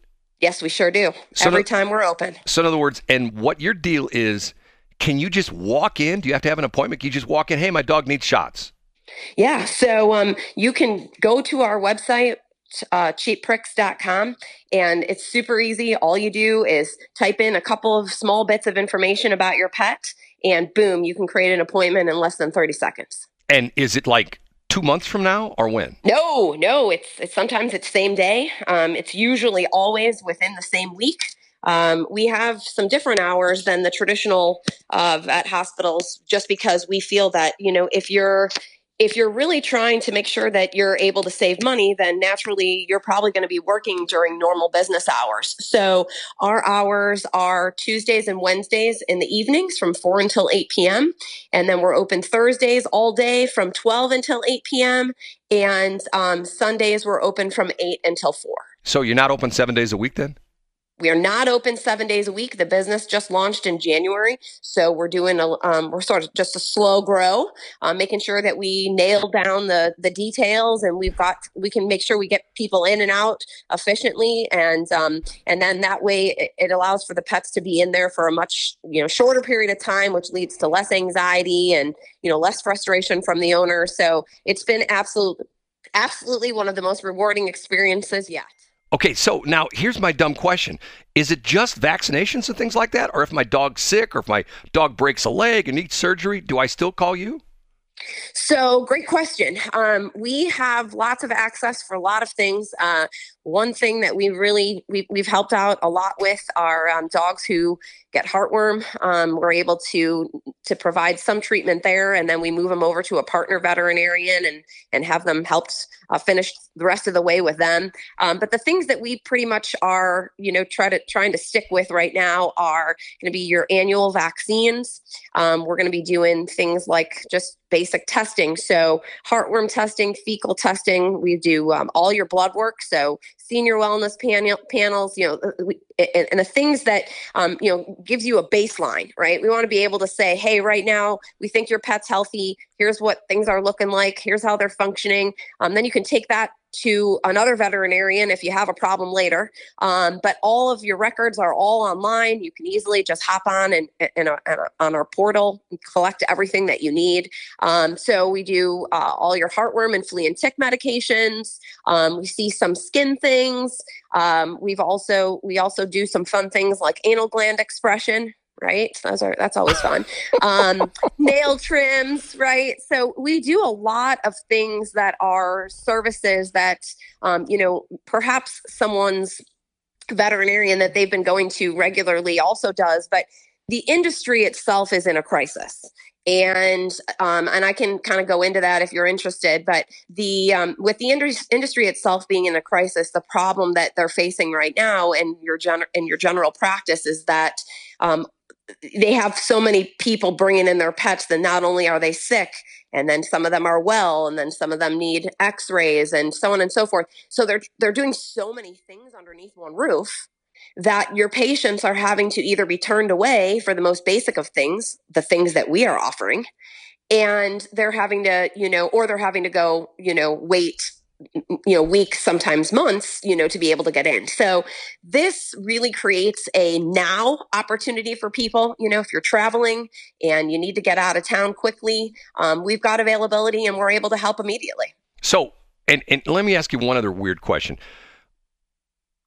Yes, we sure do. So Every the- time we're open. So, in other words, and what your deal is, can you just walk in? Do you have to have an appointment? Can you just walk in? Hey, my dog needs shots. Yeah, so um, you can go to our website, uh, cheappricks.com, and it's super easy. All you do is type in a couple of small bits of information about your pet, and boom, you can create an appointment in less than 30 seconds. And is it like two months from now or when? No, no, it's, it's sometimes it's same day. Um, it's usually always within the same week. Um, we have some different hours than the traditional uh, vet hospitals, just because we feel that you know if you're if you're really trying to make sure that you're able to save money, then naturally you're probably going to be working during normal business hours. So our hours are Tuesdays and Wednesdays in the evenings from 4 until 8 p.m. And then we're open Thursdays all day from 12 until 8 p.m. And um, Sundays we're open from 8 until 4. So, you're not open seven days a week then? We are not open seven days a week. The business just launched in January, so we're doing a um, we're sort of just a slow grow, um, making sure that we nail down the the details, and we've got we can make sure we get people in and out efficiently, and um, and then that way it, it allows for the pets to be in there for a much you know shorter period of time, which leads to less anxiety and you know less frustration from the owner. So it's been absolute absolutely one of the most rewarding experiences yet. Okay, so now here's my dumb question. Is it just vaccinations and things like that? Or if my dog's sick or if my dog breaks a leg and needs surgery, do I still call you? So, great question. Um, we have lots of access for a lot of things. Uh, one thing that we really we, we've helped out a lot with are um, dogs who get heartworm. Um, we're able to to provide some treatment there, and then we move them over to a partner veterinarian and and have them helped uh, finish the rest of the way with them. Um, but the things that we pretty much are, you know, try to trying to stick with right now are going to be your annual vaccines. Um, we're going to be doing things like just basic testing, so heartworm testing, fecal testing. We do um, all your blood work, so senior wellness panel, panels, you know, and, and, the things that, um, you know, gives you a baseline, right? We want to be able to say, hey, right now we think your pet's healthy. Here's what things are looking like. Here's how they're functioning. Um, then you can take that to another veterinarian if you have a problem later. Um, but all of your records are all online. You can easily just hop on and, and, on our portal and collect everything that you need. Um, so we do uh, all your heartworm and flea and tick medications. Um, we see some skin things. Um, we've also we also do some fun things like anal gland expression right? Those are that's always fun. Um, nail trims, right? So we do a lot of things that are services that um, you know perhaps someone's veterinarian that they've been going to regularly also does, but the industry itself is in a crisis and um, and I can kind of go into that if you're interested. But the um, with the industry itself being in a crisis, the problem that they're facing right now, and your gen- in your general practice, is that um, they have so many people bringing in their pets that not only are they sick and then some of them are well and then some of them need x-rays and so on and so forth. So they're they're doing so many things underneath one roof that your patients are having to either be turned away for the most basic of things the things that we are offering and they're having to you know or they're having to go you know wait you know weeks sometimes months you know to be able to get in. So this really creates a now opportunity for people you know if you're traveling and you need to get out of town quickly um, we've got availability and we're able to help immediately. So and, and let me ask you one other weird question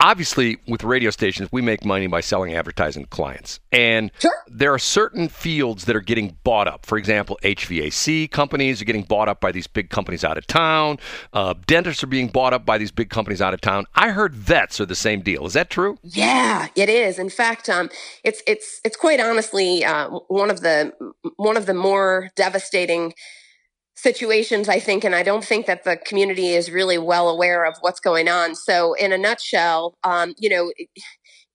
obviously with radio stations we make money by selling advertising to clients. And sure. there are certain fields that are getting bought up. For example hvac companies are getting bought up by these big companies out of town. Uh, dentists are being bought up by these big companies out of town. I heard vets are the same deal. Is that true? Yeah it is. In fact um, it's it's it's quite honestly uh, one of the one of the more devastating situations, I think, and I don't think that the community is really well aware of what's going on. So, in a nutshell, um, you know,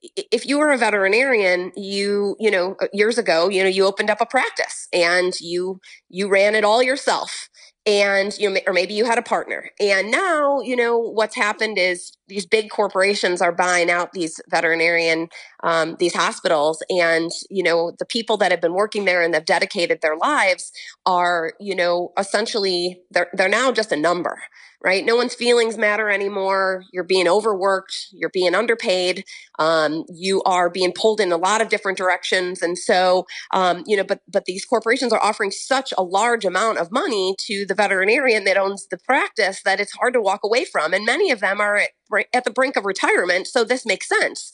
if you were a veterinarian, you you know years ago, you know, you opened up a practice and you you ran it all yourself and you or maybe you had a partner and now you know what's happened is these big corporations are buying out these veterinarian um, these hospitals and you know the people that have been working there and have dedicated their lives are you know essentially they're they're now just a number right? No one's feelings matter anymore. You're being overworked. You're being underpaid. Um, you are being pulled in a lot of different directions. And so, um, you know, but but these corporations are offering such a large amount of money to the veterinarian that owns the practice that it's hard to walk away from. And many of them are at, at the brink of retirement. So this makes sense.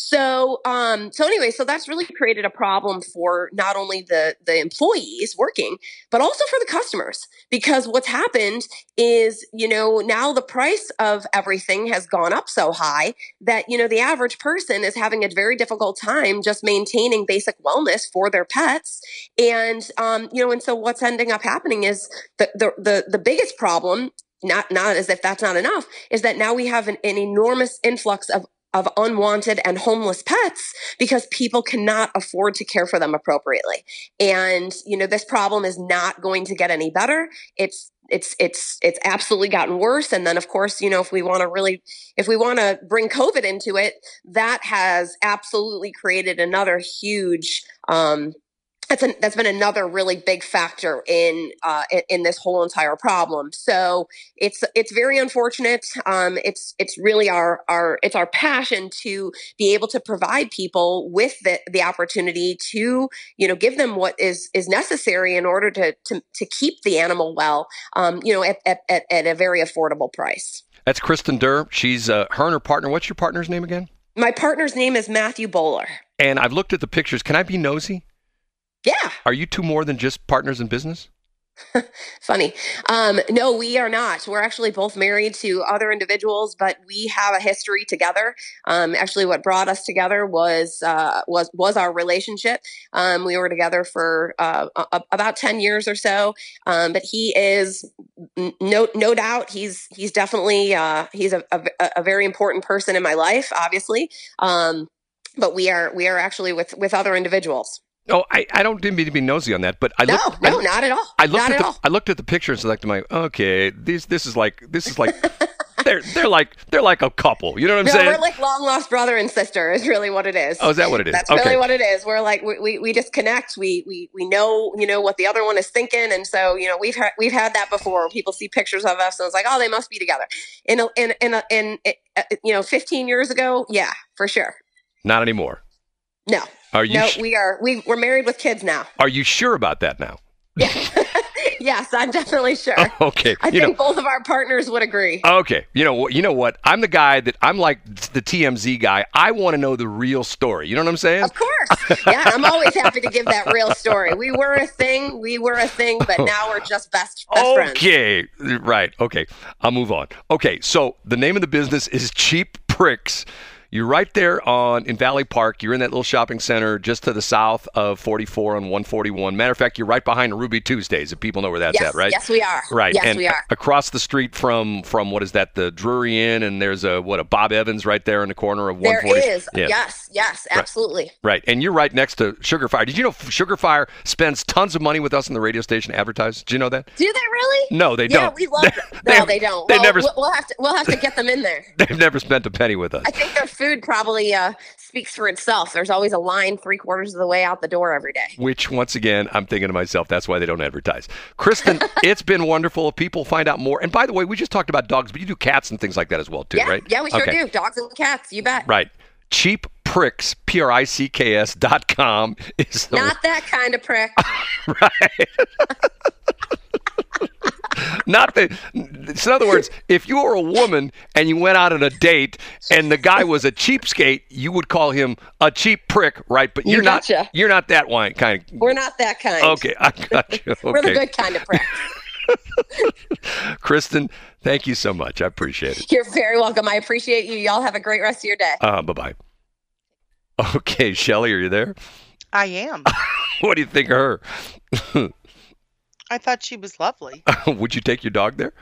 So, um, so anyway, so that's really created a problem for not only the the employees working, but also for the customers. Because what's happened is, you know, now the price of everything has gone up so high that you know the average person is having a very difficult time just maintaining basic wellness for their pets, and um, you know, and so what's ending up happening is the the the, the biggest problem not not as if that's not enough is that now we have an, an enormous influx of of unwanted and homeless pets because people cannot afford to care for them appropriately. And, you know, this problem is not going to get any better. It's it's it's it's absolutely gotten worse and then of course you know if we want to really if we want to bring covid into it that has absolutely created another huge um, that's an, that's been another really big factor in, uh, in, this whole entire problem. So it's it's very unfortunate. Um, it's it's really our our it's our passion to be able to provide people with the, the opportunity to you know give them what is is necessary in order to to, to keep the animal well. Um, you know at, at, at, at a very affordable price. That's Kristen Duhr. She's uh, her and her partner. What's your partner's name again? My partner's name is Matthew Bowler. And I've looked at the pictures. Can I be nosy? Yeah. Are you two more than just partners in business? Funny. Um, no, we are not. We're actually both married to other individuals, but we have a history together. Um, actually, what brought us together was uh, was was our relationship. Um, we were together for uh, a- about ten years or so. Um, but he is no no doubt he's he's definitely uh, he's a, a, a, very important person in my life, obviously. Um, but we are we are actually with with other individuals. Oh, I, I don't mean to be nosy on that, but I no, looked, no, I, not at all. I looked not at, the all. I looked at the pictures and like to my okay, these this is like this is like they're they're like they're like a couple. You know what I'm no, saying? we're like long lost brother and sister is really what it is. oh, is that what it is? That's okay. really what it is. We're like we, we, we just connect. We we we know you know what the other one is thinking, and so you know we've had we've had that before. People see pictures of us and it's like, oh, they must be together. In a, in in a, in uh, you know, 15 years ago, yeah, for sure. Not anymore. No, Are you no, sh- we are we we're married with kids now. are you sure about that now? Yeah. yes, I'm definitely sure. okay. I you think know. both of our partners would agree. Okay, you know what? You know what? I'm the guy that I'm like the TMZ guy. I want to know the real story. You know what I'm saying? Of course. Yeah, I'm always happy to give that real story. We were a thing, we were a thing, but now we're just best best friends. Okay, right. Okay, I'll move on. Okay, so the name of the business is Cheap Pricks. You're right there on in Valley Park. You're in that little shopping center just to the south of 44 on 141. Matter of fact, you're right behind Ruby Tuesdays. If people know where that's Yes, at, right? yes, we are. Right. Yes, and we are. across the street from from what is that? The Drury Inn, and there's a what a Bob Evans right there in the corner of There 140. is. Yeah. Yes, yes, absolutely. Right, and you're right next to Sugarfire. Did you know Sugarfire spends tons of money with us in the radio station to advertise? Did you know that? Do they really? No, they yeah, don't. Yeah, we love They- them. No, they don't. they well, never- we'll- have to we'll have to get them in there. They've never spent a penny with us. I think their food probably uh, speaks for itself. There's always a line three quarters of the way out the door every day. Which, once again, I'm thinking to myself, that's why they don't advertise. Kristen, it's been wonderful. If people find out more, and by the way, we just talked about dogs, but you do cats and things like that as well, too, yeah, right? yeah, we sure Okay. do. Dogs and cats, you bet. Right. Cheap pricks, P R I C K S dot com is the Not that kind of prick. Not the. So in other words, if you were a woman and you went out on a date and the guy was a cheapskate, you would call him a cheap prick, right? But You you're not. You're not that wine kind. We're not that kind. Okay, I got you. We're the good kind of prick. Kristen, thank you so much. I appreciate it. You're very welcome. I appreciate you. Y'all have a great rest of your day. Uh, bye bye. Okay, Shelly, are you there? I am. What do you think of her? I thought she was lovely. Would you take your dog there?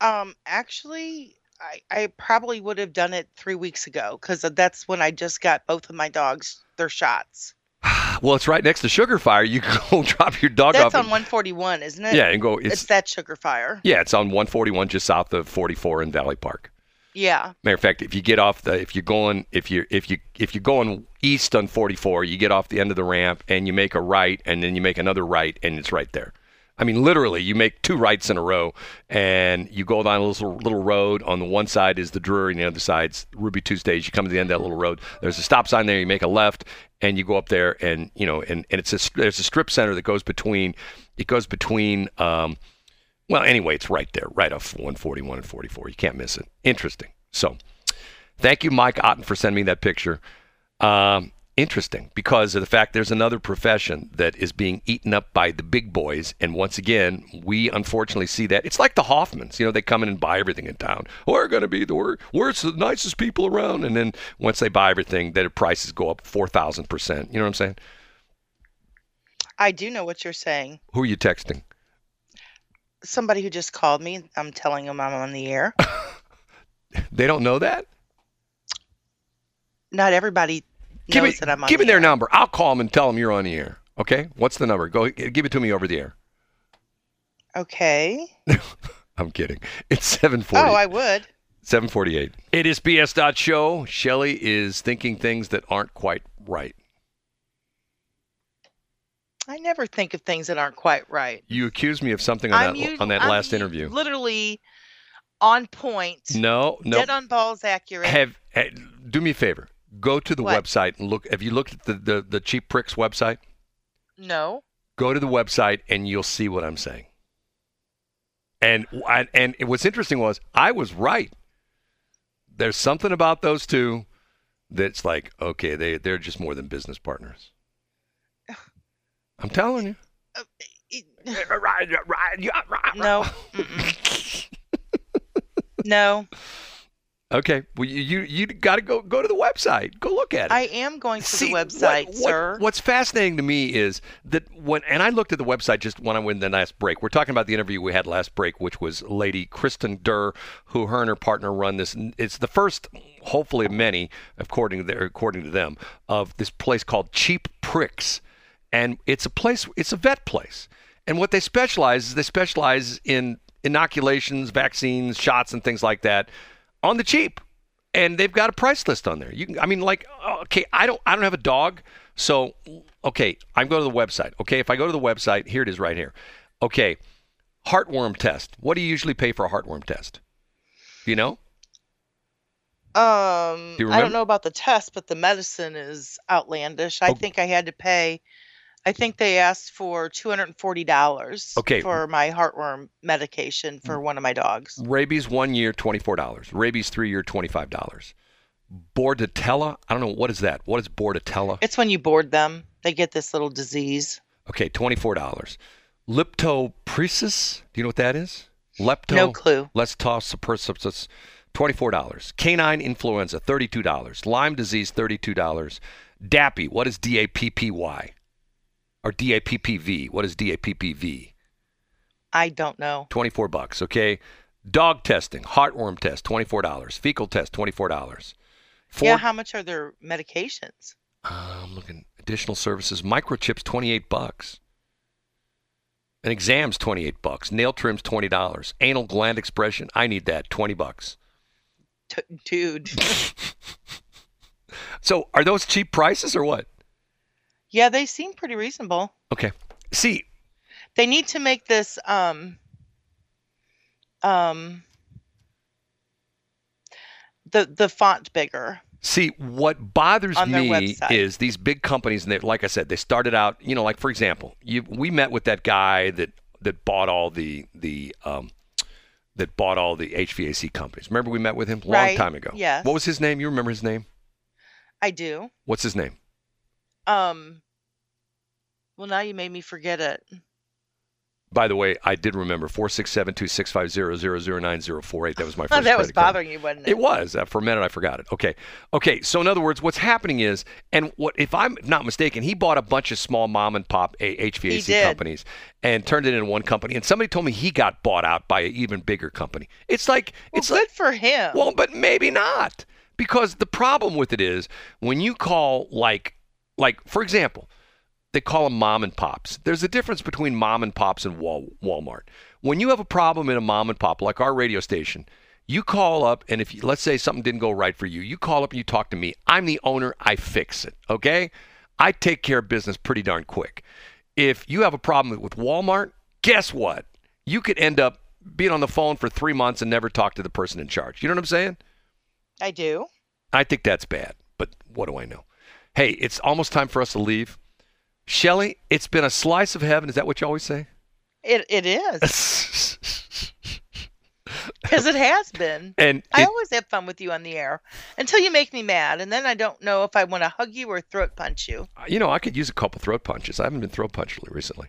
Um, actually, I, I probably would have done it three weeks ago because that's when I just got both of my dogs their shots. Well, it's right next to Sugarfire. You go drop your dog That's off. on and- 141, isn't it? yeah, and go. It's, It's, that Sugarfire. yeah, it's on 141, just south of 44 in Valley Park. Yeah. Matter of fact, if you get off the, if you're going, if you if you if you're going east on 44, you get off the end of the ramp and you make a right, and then you make another right, and it's right there. I mean, literally, you make two rights in a row, and you go down a little little road. On the one side is the Drury, and the other side's Ruby Tuesdays. You come to the end of that little road. There's a stop sign there. You make a left, and you go up there, and you know, and, and it's a there's a strip center that goes between. It goes between. Um, well, anyway, it's right there, right off 141 and 44. You can't miss it. Interesting. So, thank you, Mike Otten, for sending me that picture. Um, interesting because of the fact there's another profession that is being eaten up by the big boys. And once again, we unfortunately see that. It's like the Hoffmans. You know, they come in and buy everything in town. We're going to be the we're, we're the nicest people around. And then once they buy everything, their prices go up 4,000%. You know what I'm saying? I do know what you're saying. Who are you texting? Somebody who just called me, I'm telling them I'm on the air. They don't know that? Not everybody Give knows me, that I'm on give me their air. number. I'll call them and tell them you're on the air. Okay? What's the number? Go give it to me over the air. Okay. I'm kidding. It's 740. Oh, I would. 748. It is BS dot show. Shelly is thinking things that aren't quite right. I never think of things that aren't quite right. You accused me of something on I'm that usu- on that I'm last interview. Literally on point. No, no. Dead on balls accurate. Have, eh, do me a favor. Go to the What? website and look. Have you looked at the, the the cheap pricks website? no. Go to the website and you'll see what I'm saying. And I, and what's interesting was I was right. There's something about those two that's like okay, they they're just more than business partners. I'm telling you. It- No. No. Okay. Well, you you, you got to go go to the website. Go look at it. I am going to See, the website, what- sir. What's fascinating to me is that when, and I looked at the website just when I went in the last break. We're talking about the interview we had last break, which was Lady Kristen Duhr, who her and her partner run this. It's the first, hopefully, of many, according to their, according to them, of this place called Cheap Pricks, and it's a place, it's a vet place, and what they specialize is they specialize in inoculations, vaccines, shots, and things like that on the cheap and they've got a price list on there. You can, I mean, like, okay, I don't, I don't have a dog, so okay, I'm going to the website. Okay, if I go to the website, here it is right here. Okay, heartworm test. What do you usually pay for a heartworm test? Do you know? Um, Do I don't know about the test, but the medicine is outlandish. I Oh. think I had to pay. I think they asked for two hundred and forty dollars Okay. for my heartworm medication mm. for one of my dogs. Rabies one year, twenty four dollars. Rabies three year, twenty five dollars. Bordetella. I don't know what is that. What is Bordetella? It's when you board them, they get this little disease. Okay, twenty four dollars. Leptopresis. Do you know what that is? Lepto. No clue. Let's toss. Twenty-four dollars. Canine influenza, thirty-two dollars. Lyme disease, thirty-two dollars. DAPI. What is D-A-P-P-Y? Or D-A-P-P-V? What is D-A-P-P-V? I don't know. Twenty-four bucks. Okay. Dog testing, heartworm test, twenty-four dollars. Fecal test, twenty-four dollars. yeah, how much are their medications? Uh, I'm looking. Additional services. Microchips, 28 bucks. An exam's 28 bucks. Nail trims, $20. Anal gland expression. I need that. 20 bucks. T- dude. So are those cheap prices or what? Yeah, they seem pretty reasonable. Okay. See, They need to make this um um the the font bigger. see what bothers me website. is these big companies and they like I said, they started out, you know, like for example, you we met with that guy that that bought all the the um that bought all the HVAC companies. Remember we met with him a long Right, time ago. yes. What was his name? You remember his name? I do. What's his name? Um well now you made me forget it. By the way, I did remember four six seven two six five zero zero zero nine zero four eight. That was my first. Oh, that was credit card. bothering you, wasn't it? It was. Uh, for a minute, I forgot it. Okay. Okay. So, in other words, what's happening is, and what if I'm not mistaken, he bought a bunch of small mom and pop HVAC companies and turned it into one company. And somebody told me he got bought out by an even bigger company. It's like Well, it's good like for him. well, but maybe not. Because the problem with it is when you call like like for example, they call them mom and pops. There's a difference between mom and pops and Wal- Walmart. When you have a problem in a mom and pop like our radio station, you call up and if you, let's say something didn't go right for you, you call up and you talk to me. I'm the owner, I fix it, okay? I take care of business pretty darn quick. If you have a problem with Walmart, guess what? You could end up being on the phone for 3 months and never talk to the person in charge. You know what I'm saying? I do. I think that's bad, but what do I know? Hey, it's almost time for us to leave. Shelly, it's been a slice of heaven. Is that what you always say? It it is. Because it has been. and I it- always have fun with you on the air until you make me mad, and then I don't know if I want to hug you or throat punch you. Uh, you know, I could use a couple throat punches. I haven't been throat punched really recently.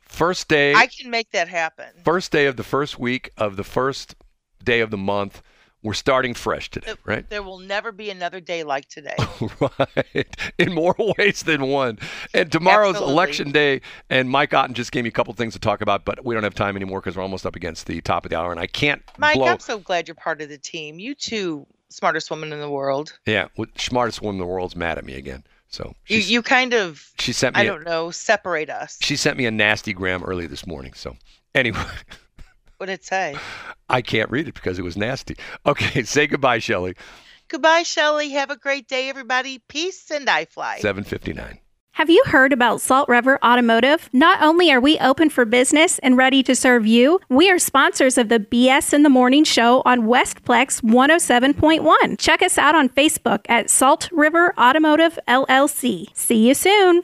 First day, I can make that happen. first day of the first week of the first day of the month. We're starting fresh today, right? There will never be another day like today. right. In more ways than one. And tomorrow's Absolutely. election day. And Mike Otten just gave me a couple things to talk about, but we don't have time anymore because we're almost up against the top of the hour. And I can't Mike, blow. I'm so glad you're part of the team. You too, smartest woman in the world. Yeah, well, smartest woman in the world's mad at me again. So You you kind of she sent me I a- don't know separate us. she sent me a nasty gram early this morning. So anyway, What did it say? I can't read it because it was nasty. Okay, say goodbye, Shelley. Goodbye, Shelley. Have a great day, everybody. Peace and I fly. 759. Have you heard about Salt River Automotive? Not only are we open for business and ready to serve you, we are sponsors of the BS in the Morning show on Westplex 107.1. Check us out on Facebook at Salt River Automotive LLC. See you soon.